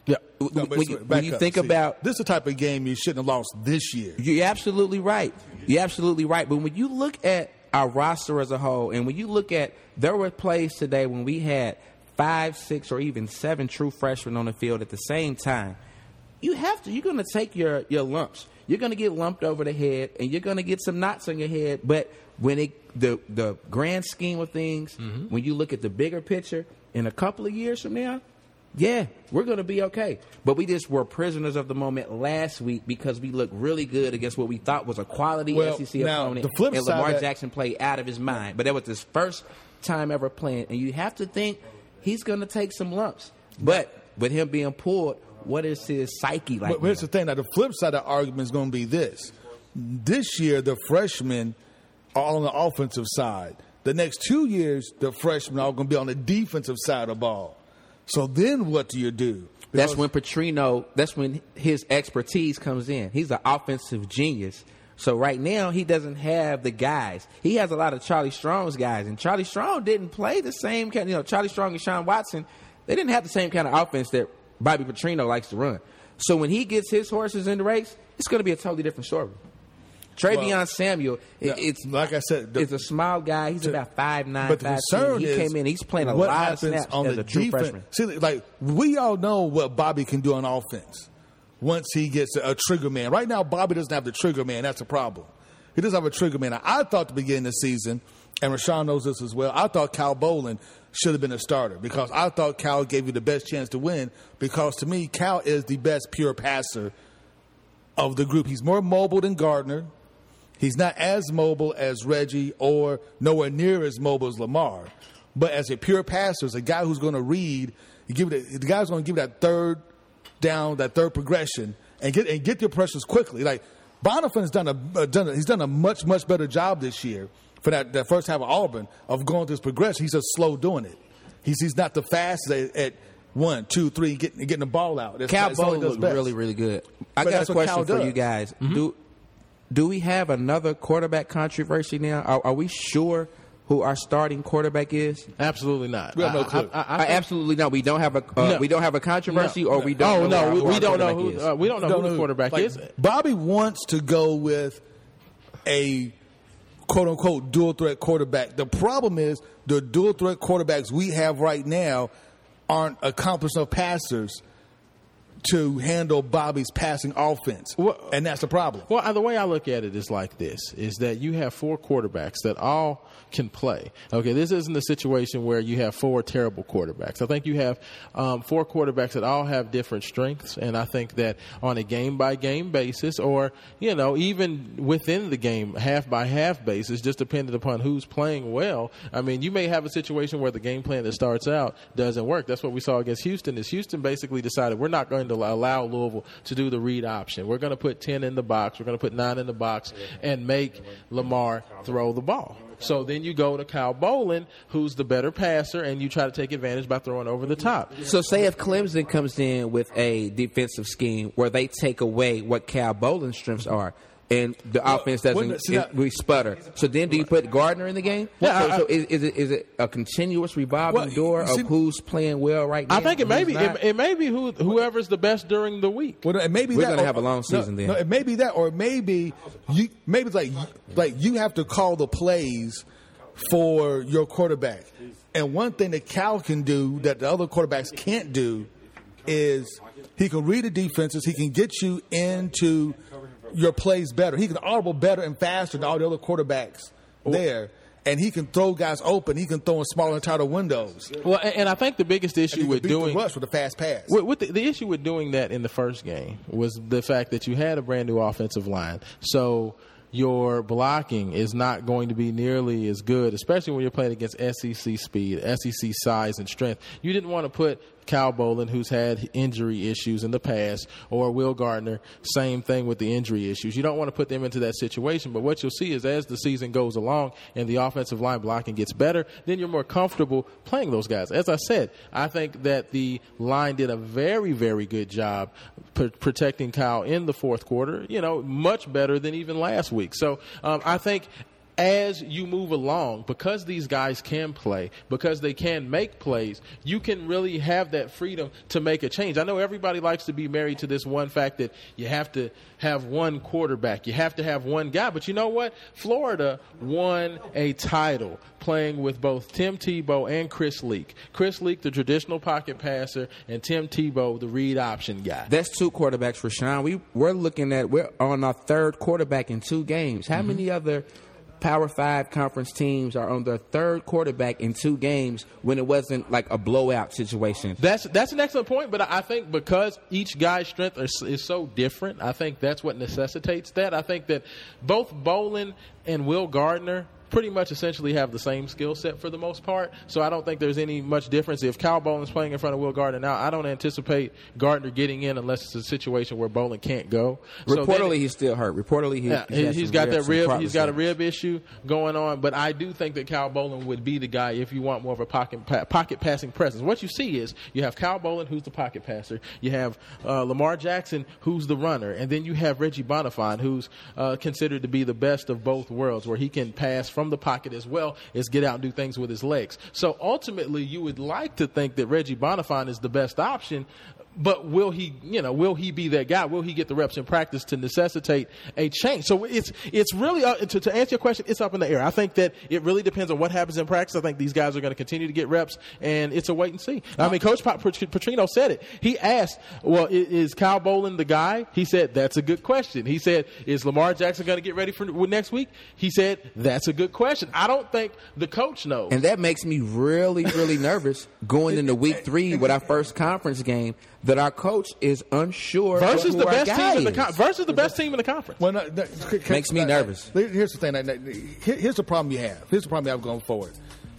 Yeah. No, when, you, when you think See, about this, is the type of game you shouldn't have lost this year. You're absolutely right. You're absolutely right. But when you look at our roster as a whole, and when you look at there were plays today when we had five, six, or even seven true freshmen on the field at the same time, you have to. You're going to take your your lumps. You're going to get lumped over the head, and you're going to get some knots on your head. But when it the the grand scheme of things, mm-hmm. when you look at the bigger picture, in a couple of years from now, yeah, we're going to be okay. But we just were prisoners of the moment last week because we looked really good against what we thought was a quality well, SEC now, opponent. The flip and Lamar that, Jackson played out of his mind. But that was his first time ever playing. And you have to think he's going to take some lumps. But with him being pulled, what is his psyche like? But here's the thing. Now, the flip side of the argument is going to be this. This year, the freshmen are on the offensive side. The next two years, the freshmen are going to be on the defensive side of the ball. So then what do you do? Because that's when Petrino, that's when his expertise comes in. He's an offensive genius. So right now he doesn't have the guys. He has a lot of Charlie Strong's guys, and Charlie Strong didn't play the same kind. You know, Charlie Strong and Shawn Watson, they didn't have the same kind of offense that Bobby Petrino likes to run. So when he gets his horses in the race, it's going to be a totally different story. Traveon well, Samuel, it, it's like I said, the, it's a small guy. He's to, about five nine. But the five, concern He is came in. He's playing a lot of snaps on as the a true defense. freshman. See, like we all know what Bobby can do on offense once he gets a, a trigger man. Right now, Bobby doesn't have the trigger man. That's a problem. He doesn't have a trigger man. Now, I thought to begin the season, and Raashaan knows this as well. I thought Cal Bolin should have been a starter because I thought Cal gave you the best chance to win. Because to me, Cal is the best pure passer of the group. He's more mobile than Gardner. He's not as mobile as Reggie or nowhere near as mobile as Lamar. But as a pure passer, as a guy who's going to read, you give it, the guy's going to give that third down, that third progression, and get and get your pressures quickly. Like Bonnafon's done a, uh, done a, he's done a much much better job this year for that, that first half of Auburn of going through his progression. He's just slow doing it. He's he's not the fastest at, at one, two, three, getting getting the ball out. That's, Cal Bolin looked really really good. I but got a question for you guys. Mm-hmm. Do do we have another quarterback controversy now? Are, are we sure who our starting quarterback is? Absolutely not. We have no clue. I, I, I, absolutely not. We don't have a uh, no. we don't have a controversy, no. or we don't. Oh know no, we, we don't know who uh, we don't know don't who the quarterback like, is. Bobby wants to go with a quote unquote dual threat quarterback. The problem is the dual threat quarterbacks we have right now aren't accomplished enough passers to handle Bobby's passing offense, well, and that's the problem. Well, the way I look at it is like this: is that you have four quarterbacks that all can play. Okay, this isn't a situation where you have four terrible quarterbacks. I think you have um, four quarterbacks that all have different strengths, and I think that on a game by game basis, or you know, even within the game, half by half basis, just depending upon who's playing well. I mean, you may have a situation where the game plan that starts out doesn't work. That's what we saw against Houston. Is Houston basically decided we're not going to allow Louisville to do the read option. We're going to put 10 in the box. We're going to put 9 in the box and make Lamar throw the ball. So then you go to Kyle Bolin, who's the better passer, and you try to take advantage by throwing over the top. So, say if Clemson comes in with a defensive scheme where they take away what Cal Bolin's strengths are, and the offense doesn't wouldn't it- that- we sputter. So then, do you put Gardner in the game? Yeah, So, I- so is, is it is it a continuous revolving Well, door see- of who's playing well right now? I think it may be it, it may be who, whoever's the best during the week. Well, it may be We're gonna have a long no, season then. No, it may be that, or it may be you. Maybe it's like like you have to call the plays for your quarterback. And one thing that Cal can do that the other quarterbacks can't do is he can read the defenses. He can get you into your plays better. He can audible better and faster than all the other quarterbacks there. And he can throw guys open. He can throw in smaller and tighter windows. Well, and, and I think the biggest issue with doing the rush with a fast pass. With, with the, the issue with doing that in the first game was the fact that you had a brand new offensive line. So your blocking is not going to be nearly as good, especially when you're playing against SEC speed, SEC size and strength. You didn't want to put Cal Bolin, who's had injury issues in the past, or Will Gardner, same thing with the injury issues. You don't want to put them into that situation. But what you'll see is as the season goes along and the offensive line blocking gets better, then you're more comfortable playing those guys. As I said, I think that the line did a very, very good job pr- protecting Kyle in the fourth quarter. You know, much better than even last week. So um, I think as you move along, because these guys can play, because they can make plays, you can really have that freedom to make a change. I know everybody likes to be married to this one fact that you have to have one quarterback, you have to have one guy, but you know what? Florida won a title playing with both Tim Tebow and Chris Leak. Chris Leak, the traditional pocket passer, and Tim Tebow, the read option guy. That's two quarterbacks for Sean. We we're looking at we're on our third quarterback in two games. How Mm-hmm. many other Power Five conference teams are on their third quarterback in two games when it wasn't like a blowout situation? That's that's an excellent point, but I think because each guy's strength is, is so different, I think that's what necessitates that. I think that both Bolin and Will Gardner pretty much essentially have the same skill set for the most part. So I don't think there's any much difference. If Cal Bolin's playing in front of Will Gardner now, I don't anticipate Gardner getting in unless it's a situation where Bolin can't go. So Reportedly, he's still hurt. Reportedly, he, yeah, he's, he's got rib- that rib. He's got a rib issue going on, but I do think that Cal Bolin would be the guy if you want more of a pocket pa- pocket passing presence. What you see is you have Cal Bolin, who's the pocket passer. You have uh, Lamar Jackson, who's the runner, and then you have Reggie Bonnafon, who's uh, considered to be the best of both worlds, where he can pass from the pocket as well as get out and do things with his legs. So ultimately, you would like to think that Reggie Bonnafon is the best option. But will he, you know, will he be that guy? Will he get the reps in practice to necessitate a change? So it's it's really uh, to, to answer your question, it's up in the air. I think that it really depends on what happens in practice. I think these guys are going to continue to get reps, and it's a wait and see. I mean, Coach Petrino said it. He asked, "Well, is Kyle Bolin the guy?" He said, "That's a good question." He said, "Is Lamar Jackson going to get ready for next week?" He said, "That's a good question." I don't think the coach knows. And that makes me really, really nervous going into week three with our first conference game that our coach is unsure versus who the our best team in the is. con- versus the best team in the conference. Well, no, no, c- c- Makes me no, nervous. Uh, no, Here's the thing. Uh, no, no, Here's the problem you have. Here's the problem you have going forward.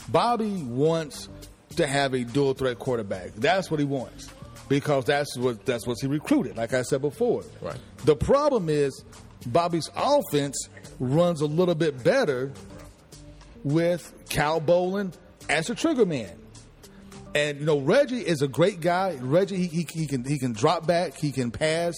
Bobby wants to have a dual threat quarterback. That's what he wants because that's what that's what he recruited. Like I said before. Right. The problem is Bobby's offense runs a little bit better with Cal Bolin as a trigger man. And you know Reggie is a great guy. Reggie he, he, he can he can drop back, he can pass,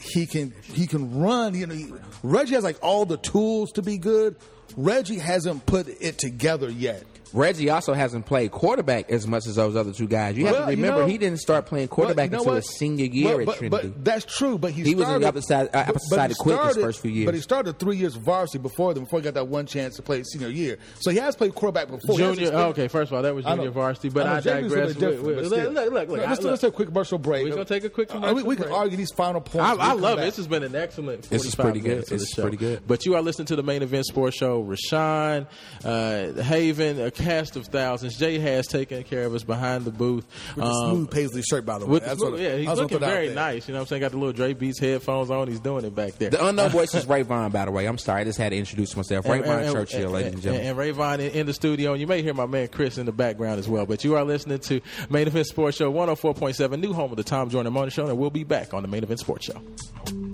he can he can run. You know, he, Reggie has like all the tools to be good. Reggie hasn't put it together yet. Reggie also hasn't played quarterback as much as those other two guys. You have Well, to you remember know- he didn't start playing quarterback Well, you know until what? his senior year Well, at Trinity. But that's true. But he, He was in started, the opposite side- but- opposite side he of Quick his started- first few years. But he started three years of varsity before them. Before he got that one chance to play senior year. So he has played quarterback before. Junior, experience. okay. First of all, that was junior varsity, but know, I, JV's a digress. different, Wait, but wait, look, look, look, look. Let's, I- let's take a quick commercial break. We're gonna take a quick Uh, commercial we, we can argue these final points. I, I love back. it. This has been an excellent. This is pretty good. This is show. pretty good. But you are listening to the main event sports show. Raashaan, uh, Haven, uh, cast of thousands. Jay has taken care of us behind the booth. With the um, smooth paisley shirt, by the way. That's the, what- yeah, he's looking put it out very nice. You know what I'm saying? Got the little Dre Beats headphones on. He's doing it back there. The unknown voice is Ray Vaughn, by the way. I'm sorry, I just had to introduce myself. Ray Vaughn Churchill, ladies and gentlemen. And, Ray Vaughn in, in the studio. And you may hear my man Chris in the background as well. But you are listening to Main Event Sports Show 104.7, new home of the Tom Joyner Morning Show. And we'll be back on the Main Event Sports Show.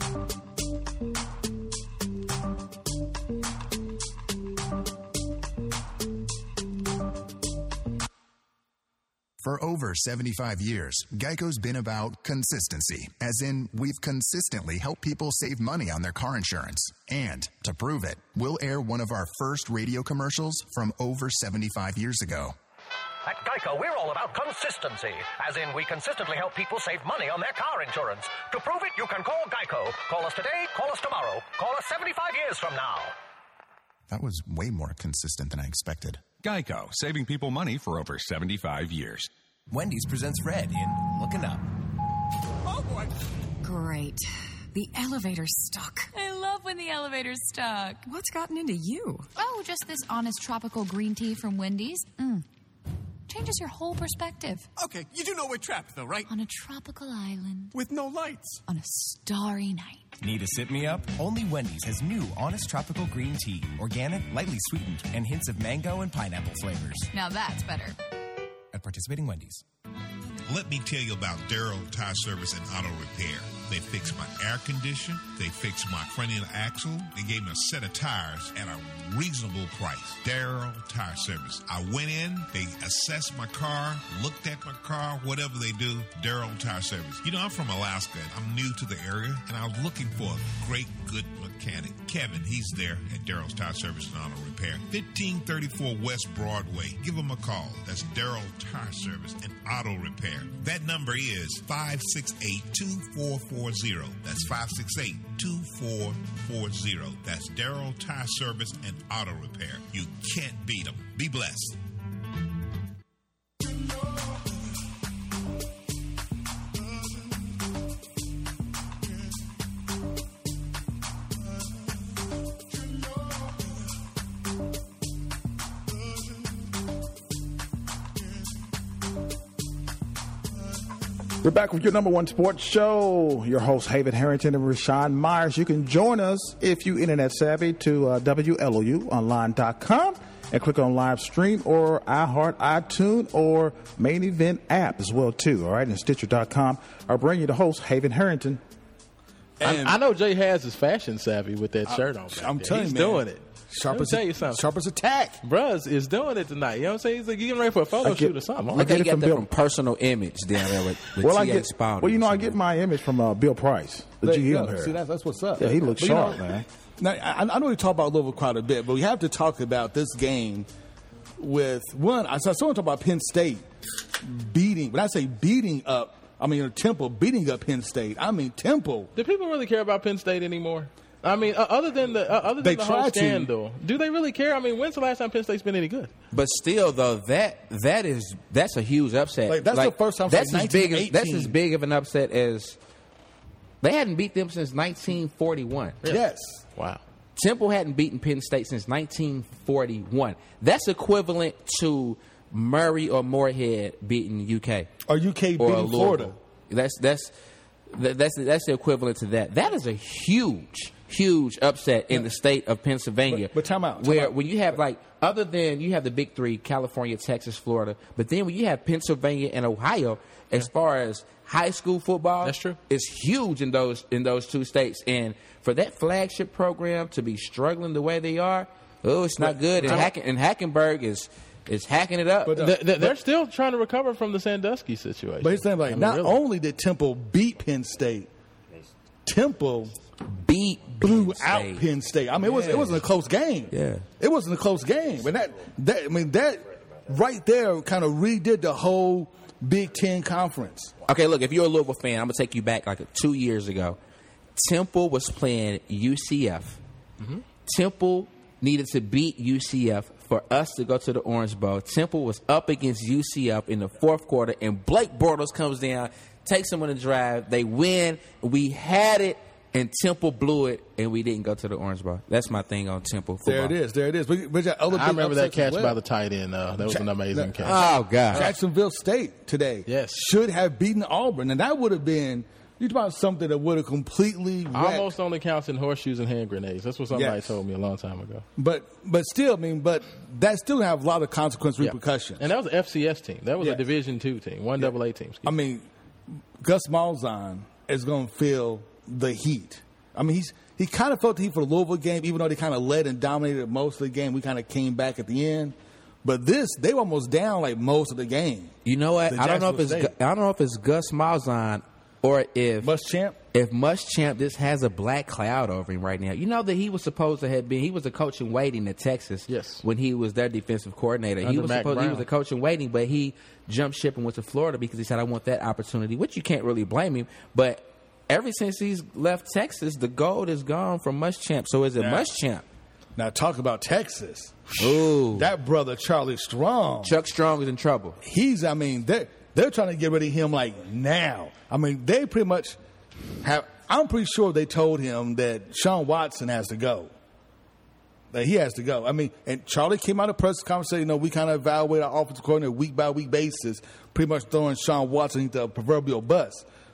For over 75 years, Geico's been about consistency, as in, we've consistently helped people save money on their car insurance. And to prove it, we'll air one of our first radio commercials from over 75 years ago. At Geico, we're all about consistency, as in we consistently help people save money on their car insurance. To prove it, you can call Geico. Call us today, call us tomorrow, call us 75 years from now. That was way more consistent than I expected. Geico, saving people money for over 75 years. Wendy's presents Fred in Looking Up. Oh boy. Great. The elevator's stuck. I love when the elevator's stuck. What's gotten into you? Oh, just this honest tropical green tea from Wendy's. Mm. Changes your whole perspective. Okay, you do know we're trapped though, right? On a tropical island. With no lights. On a starry night. Need a sit me up? Only Wendy's has new Honest Tropical Green Tea. Organic, lightly sweetened, and hints of mango and pineapple flavors. Now that's better. At participating Wendy's. Let me tell you about Daryl Tire Service and Auto Repair. They fixed my air conditioner. They fixed my front end axle. They gave me a set of tires at a reasonable price. Daryl Tire Service. I went in, they assessed my car, looked at my car, whatever they do, Daryl Tire Service. You know, I'm from Alaska. and I'm new to the area, and I was looking for a great, good mechanic. Kevin, he's there at Daryl's Tire Service and Auto Repair. 1534 West Broadway. Give him a call. That's Daryl Tire Service and Auto Repair. That number is 568-2440. That's 568-2440. That's Daryl Tire Service and Auto Repair. You can't beat them. Be blessed. We're back with your number one sports show. Your host, Haven Harrington and Raashaan Myers. You can join us if you internet savvy to uh, WLOUonline.com and click on live stream or iHeart, iTunes, or main event app as well too. All right, and Stitcher.com. I'll bring you the host, Haven Harrington. I, I know Jay has his fashion savvy with that I- shirt on. I'm there. telling he's you, man. doing it. Sharp Let me as tell you something. sharp as attack. Bruh is doing it tonight. You know what I'm saying? He's like you getting ready for a photo get- shoot or something. I think you got that from personal image down there with, with well, I get, well, you know, I get my image from uh, Bill Price, the There GM you go. here. See, that's, that's what's up. Yeah, he looks But, you sharp, know, man. Now, I, I know we talk about Louisville quite a bit, but we have to talk about this game with one. I saw someone talk about Penn State beating. When I say beating up, I mean Temple beating up Penn State. I mean Temple. Do people really care about Penn State anymore? I mean, uh, other than the uh, other They than the whole try to. scandal, do they really care? I mean, when's the last time Penn State's been any good? But still, though, that that is that's a huge upset. Like, that's the first time That's since as big as that's as big of an upset as they hadn't beat them since 1941. Yes. Wow. Temple hadn't beaten Penn State since 1941. That's equivalent to Murray or Morehead beating UK or UK beating Florida. That's that's that's that's the equivalent to that. That is a huge, huge upset in the state of Pennsylvania. But- but time out, time where out. when you have like other than you have the big three: California, Texas, Florida. But then when you have Pennsylvania and Ohio, as far as high school football, that's true. It's huge in those in those two states, and for that flagship program to be struggling the way they are, oh, it's not But- good. And, Hacken, and Hackenberg is is hacking it up. Th- uh, th- they're still trying to recover from the Sandusky situation. But he's saying like I mean, not really. only did Temple beat Penn State, Temple beat blew out Penn State. I mean, it was it wasn't a close game. Yeah. it wasn't a close game. And that that I mean that right there kind of redid the whole Big Ten conference. Okay, look, if you're a Louisville fan, I'm gonna take you back like two years ago. Temple was playing UCF. Mm-hmm. Temple needed to beat UCF for us to go to the Orange Bowl. Temple was up against UCF in the fourth quarter, and Blake Bortles comes down, takes them on the drive. They win. We had it and Temple blew it, and we didn't go to the Orange Bowl. That's my thing on Temple football. There it is. There it is. But, but yeah, other I remember that catch well. by the tight end. Uh, that was an amazing catch. Oh God! Jacksonville State today Yes. should have beaten Auburn, and that would have been you talk about something that would have completely wrecked. Almost only counts in horseshoes and hand grenades. That's what somebody Yes. told me a long time ago. But but still, I mean, but that still have a lot of consequence repercussions. And that was an FCS team. That was Yeah. a Division two team, one double A team. I mean, Gus Malzahn is going to feel the heat. I mean, he's he kind of felt the heat for the Louisville game, even though they kind of led and dominated most of the game. We kind of came back at the end. But this, they were almost down like most of the game. You know what? I don't know if it's I don't know if it's Gus Malzahn or if Muschamp. If Muschamp just has a black cloud over him right now. You know that he was supposed to have been. He was a coach in waiting at Texas. Yes. When he was their defensive coordinator, he was Mac supposed. He was a coach in waiting, but he jumped ship and went to Florida because he said, "I want that opportunity," which you can't really blame him. But ever since he's left Texas, the gold is gone from Muschamp. So is it Now- Muschamp? Now talk about Texas. Ooh, that brother Charlie Strong. Chuck Strong is in trouble. He's. I mean, they're they're trying to get rid of him like now. I mean, they pretty much have. I'm pretty sure they told him that Shawn Watson has to go. That he has to go. I mean, and Charlie came out of press conference saying, you know, we kind of evaluate our offensive coordinator week by week basis, pretty much throwing Shawn Watson into a proverbial bus.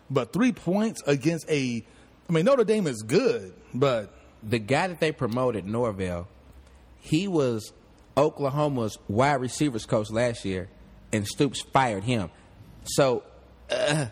But three points against a, I mean, Notre Dame is good, but the guy that they promoted, Norvell, he was Oklahoma's wide receivers coach last year, and Stoops fired him. So, uh,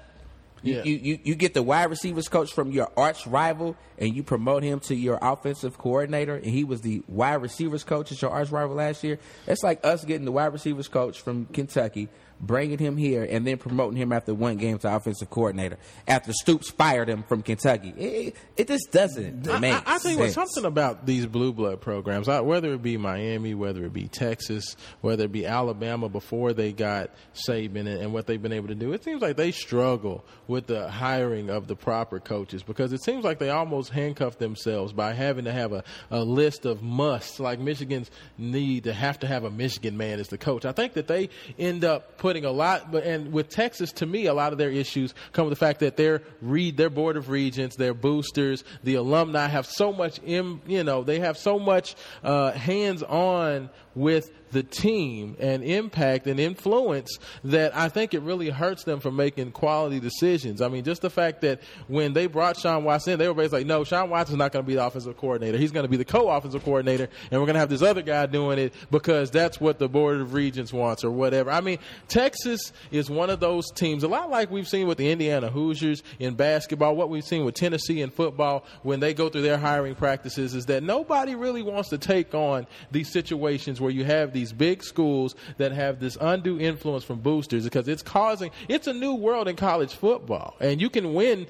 you, Yeah. you, you you get the wide receivers coach from your arch rival, and you promote him to your offensive coordinator, and he was the wide receivers coach at your arch rival last year. It's like us getting the wide receivers coach from Kentucky. Bringing him here and then promoting him after one game to offensive coordinator after Stoops fired him from Kentucky. It, it just doesn't I, make I, I think sense. something about these blue blood programs, whether it be Miami, whether it be Texas, whether it be Alabama before they got Saban and, and what they've been able to do, it seems like they struggle with the hiring of the proper coaches because it seems like they almost handcuff themselves by having to have a, a list of musts, like Michigan's need to have to have a Michigan man as the coach. I think that they end up putting a lot, but and with Texas, to me, a lot of their issues come with the fact that their read their board of regents, their boosters, the alumni have so much, im, you know, they have so much uh, hands on with the team and impact and influence that I think it really hurts them from making quality decisions. I mean, just the fact that when they brought Shawn Watson in, they were basically like, no, Shawn Watson's not going to be the offensive coordinator. He's going to be the co-offensive coordinator, and we're going to have this other guy doing it because that's what the Board of Regents wants or whatever. I mean, Texas is one of those teams, a lot like we've seen with the Indiana Hoosiers in basketball, what we've seen with Tennessee in football when they go through their hiring practices is that nobody really wants to take on these situations where you have these big schools that have this undue influence from boosters because it's causing it's a new world in college football. And you can win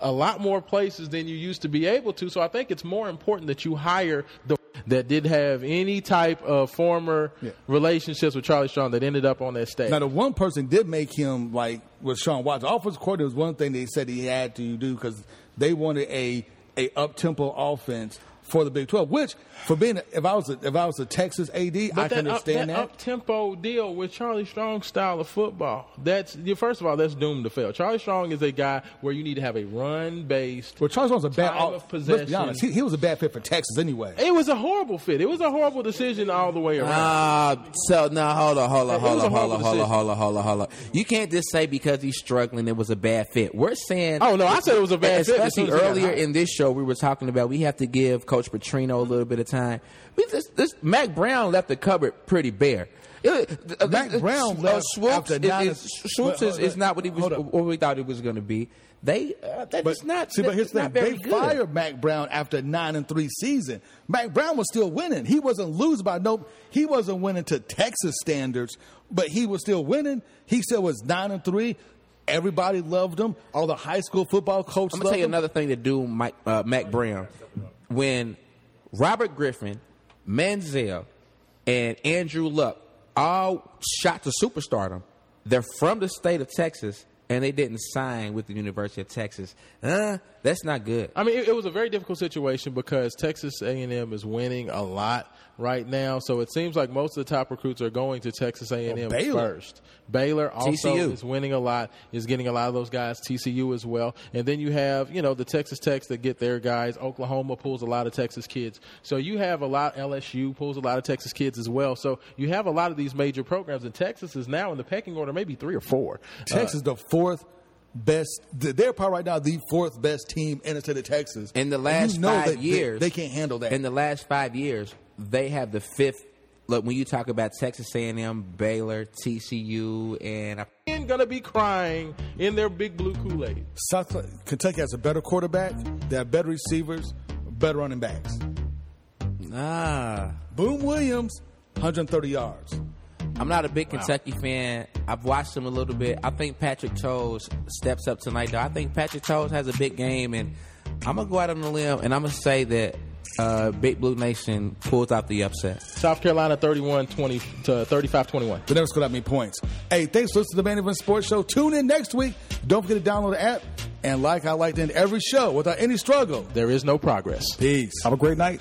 a lot more places than you used to be able to. So i think it's more important that you hire the that did have any type of former relationships with charlie strong that ended up on that stage. Now, the one person did make him like with Shawn Watson. Offensive coordinator was one thing they said he had to do because they wanted a a up tempo offense for the Big Twelve. Which, for being if I was a, if I was a Texas AD, I can understand up, that. up tempo deal with Charlie Strong's style of football. That's first of all, that's doomed to fail. Charlie Strong is a guy where you need to have a run based. Well, Charlie Strong's a bad. time oh, of possession. Let's be honest. He, he was a bad fit for Texas anyway. It was a horrible fit. It was a horrible decision all the way around. Ah, so now hold on, hold on, hold on, hold on, hold on, hold on, hold on, hold on. You can't just say because he's struggling it was a bad fit. We're saying Oh, no, I said it was a bad fit as soon Especially as he got earlier in this show, we were talking about we have to give Coach Petrino a little bit of time. We this, this Mack Brown left the cupboard pretty bare. Uh, Mack uh, Brown uh, left Swoopes, after is, is, Swoopes is, is not what he was, what we thought it was going to be. They uh, that is not. See, but here's the thing: they good. fired Mack Brown after nine and three season. Mack Brown was still winning. He wasn't losing by no. He wasn't winning to Texas standards, but he was still winning. He still was nine and three. Everybody loved him. All the high school football coaches. I'm gonna tell you him. another thing to do, Mike, uh, Mack Brown. When Robert Griffin, Manziel, and Andrew Luck all shot to superstardom, they're from the state of Texas, and they didn't sign with the University of Texas. Uh, that's not good. I mean, it, it was a very difficult situation because Texas A&M is winning a lot right now. So it seems like most of the top recruits are going to Texas A&M Well, Baylor. first. Baylor also TCU. is winning a lot, is getting a lot of those guys. TCU as well, and then you have you know the Texas Techs that get their guys. Oklahoma pulls a lot of Texas kids. So you have a lot. LSU pulls a lot of Texas kids as well. So you have a lot of these major programs, and Texas is now in the pecking order, maybe three or four. Texas, the fourth best. They're probably right now the fourth best team in the state of Texas. In the last you know five that they- years, they, can't handle that. In the last five years, they have the fifth. Look, when you talk about Texas A&M, Baylor, TCU, and I And gonna be crying in their big blue Kool Aid. South Kentucky has a better quarterback. They have better receivers, better running backs. ah, Boom Williams, 130 yards. I'm not a big Kentucky fan. I've watched them a little bit. I think Patrick Chose steps up tonight, though. I think Patrick Chose has a big game, and I'm gonna go out on a limb and I'm gonna say that uh, Big Blue Nation pulls out the upset. South Carolina 31 20 to 35 21. They never scored that many points. Hey, thanks for listening to the Main Event Sports Show. Tune in next week. Don't forget to download the app. And like I like to end every show, without any struggle, there is no progress. Peace. Have a great night.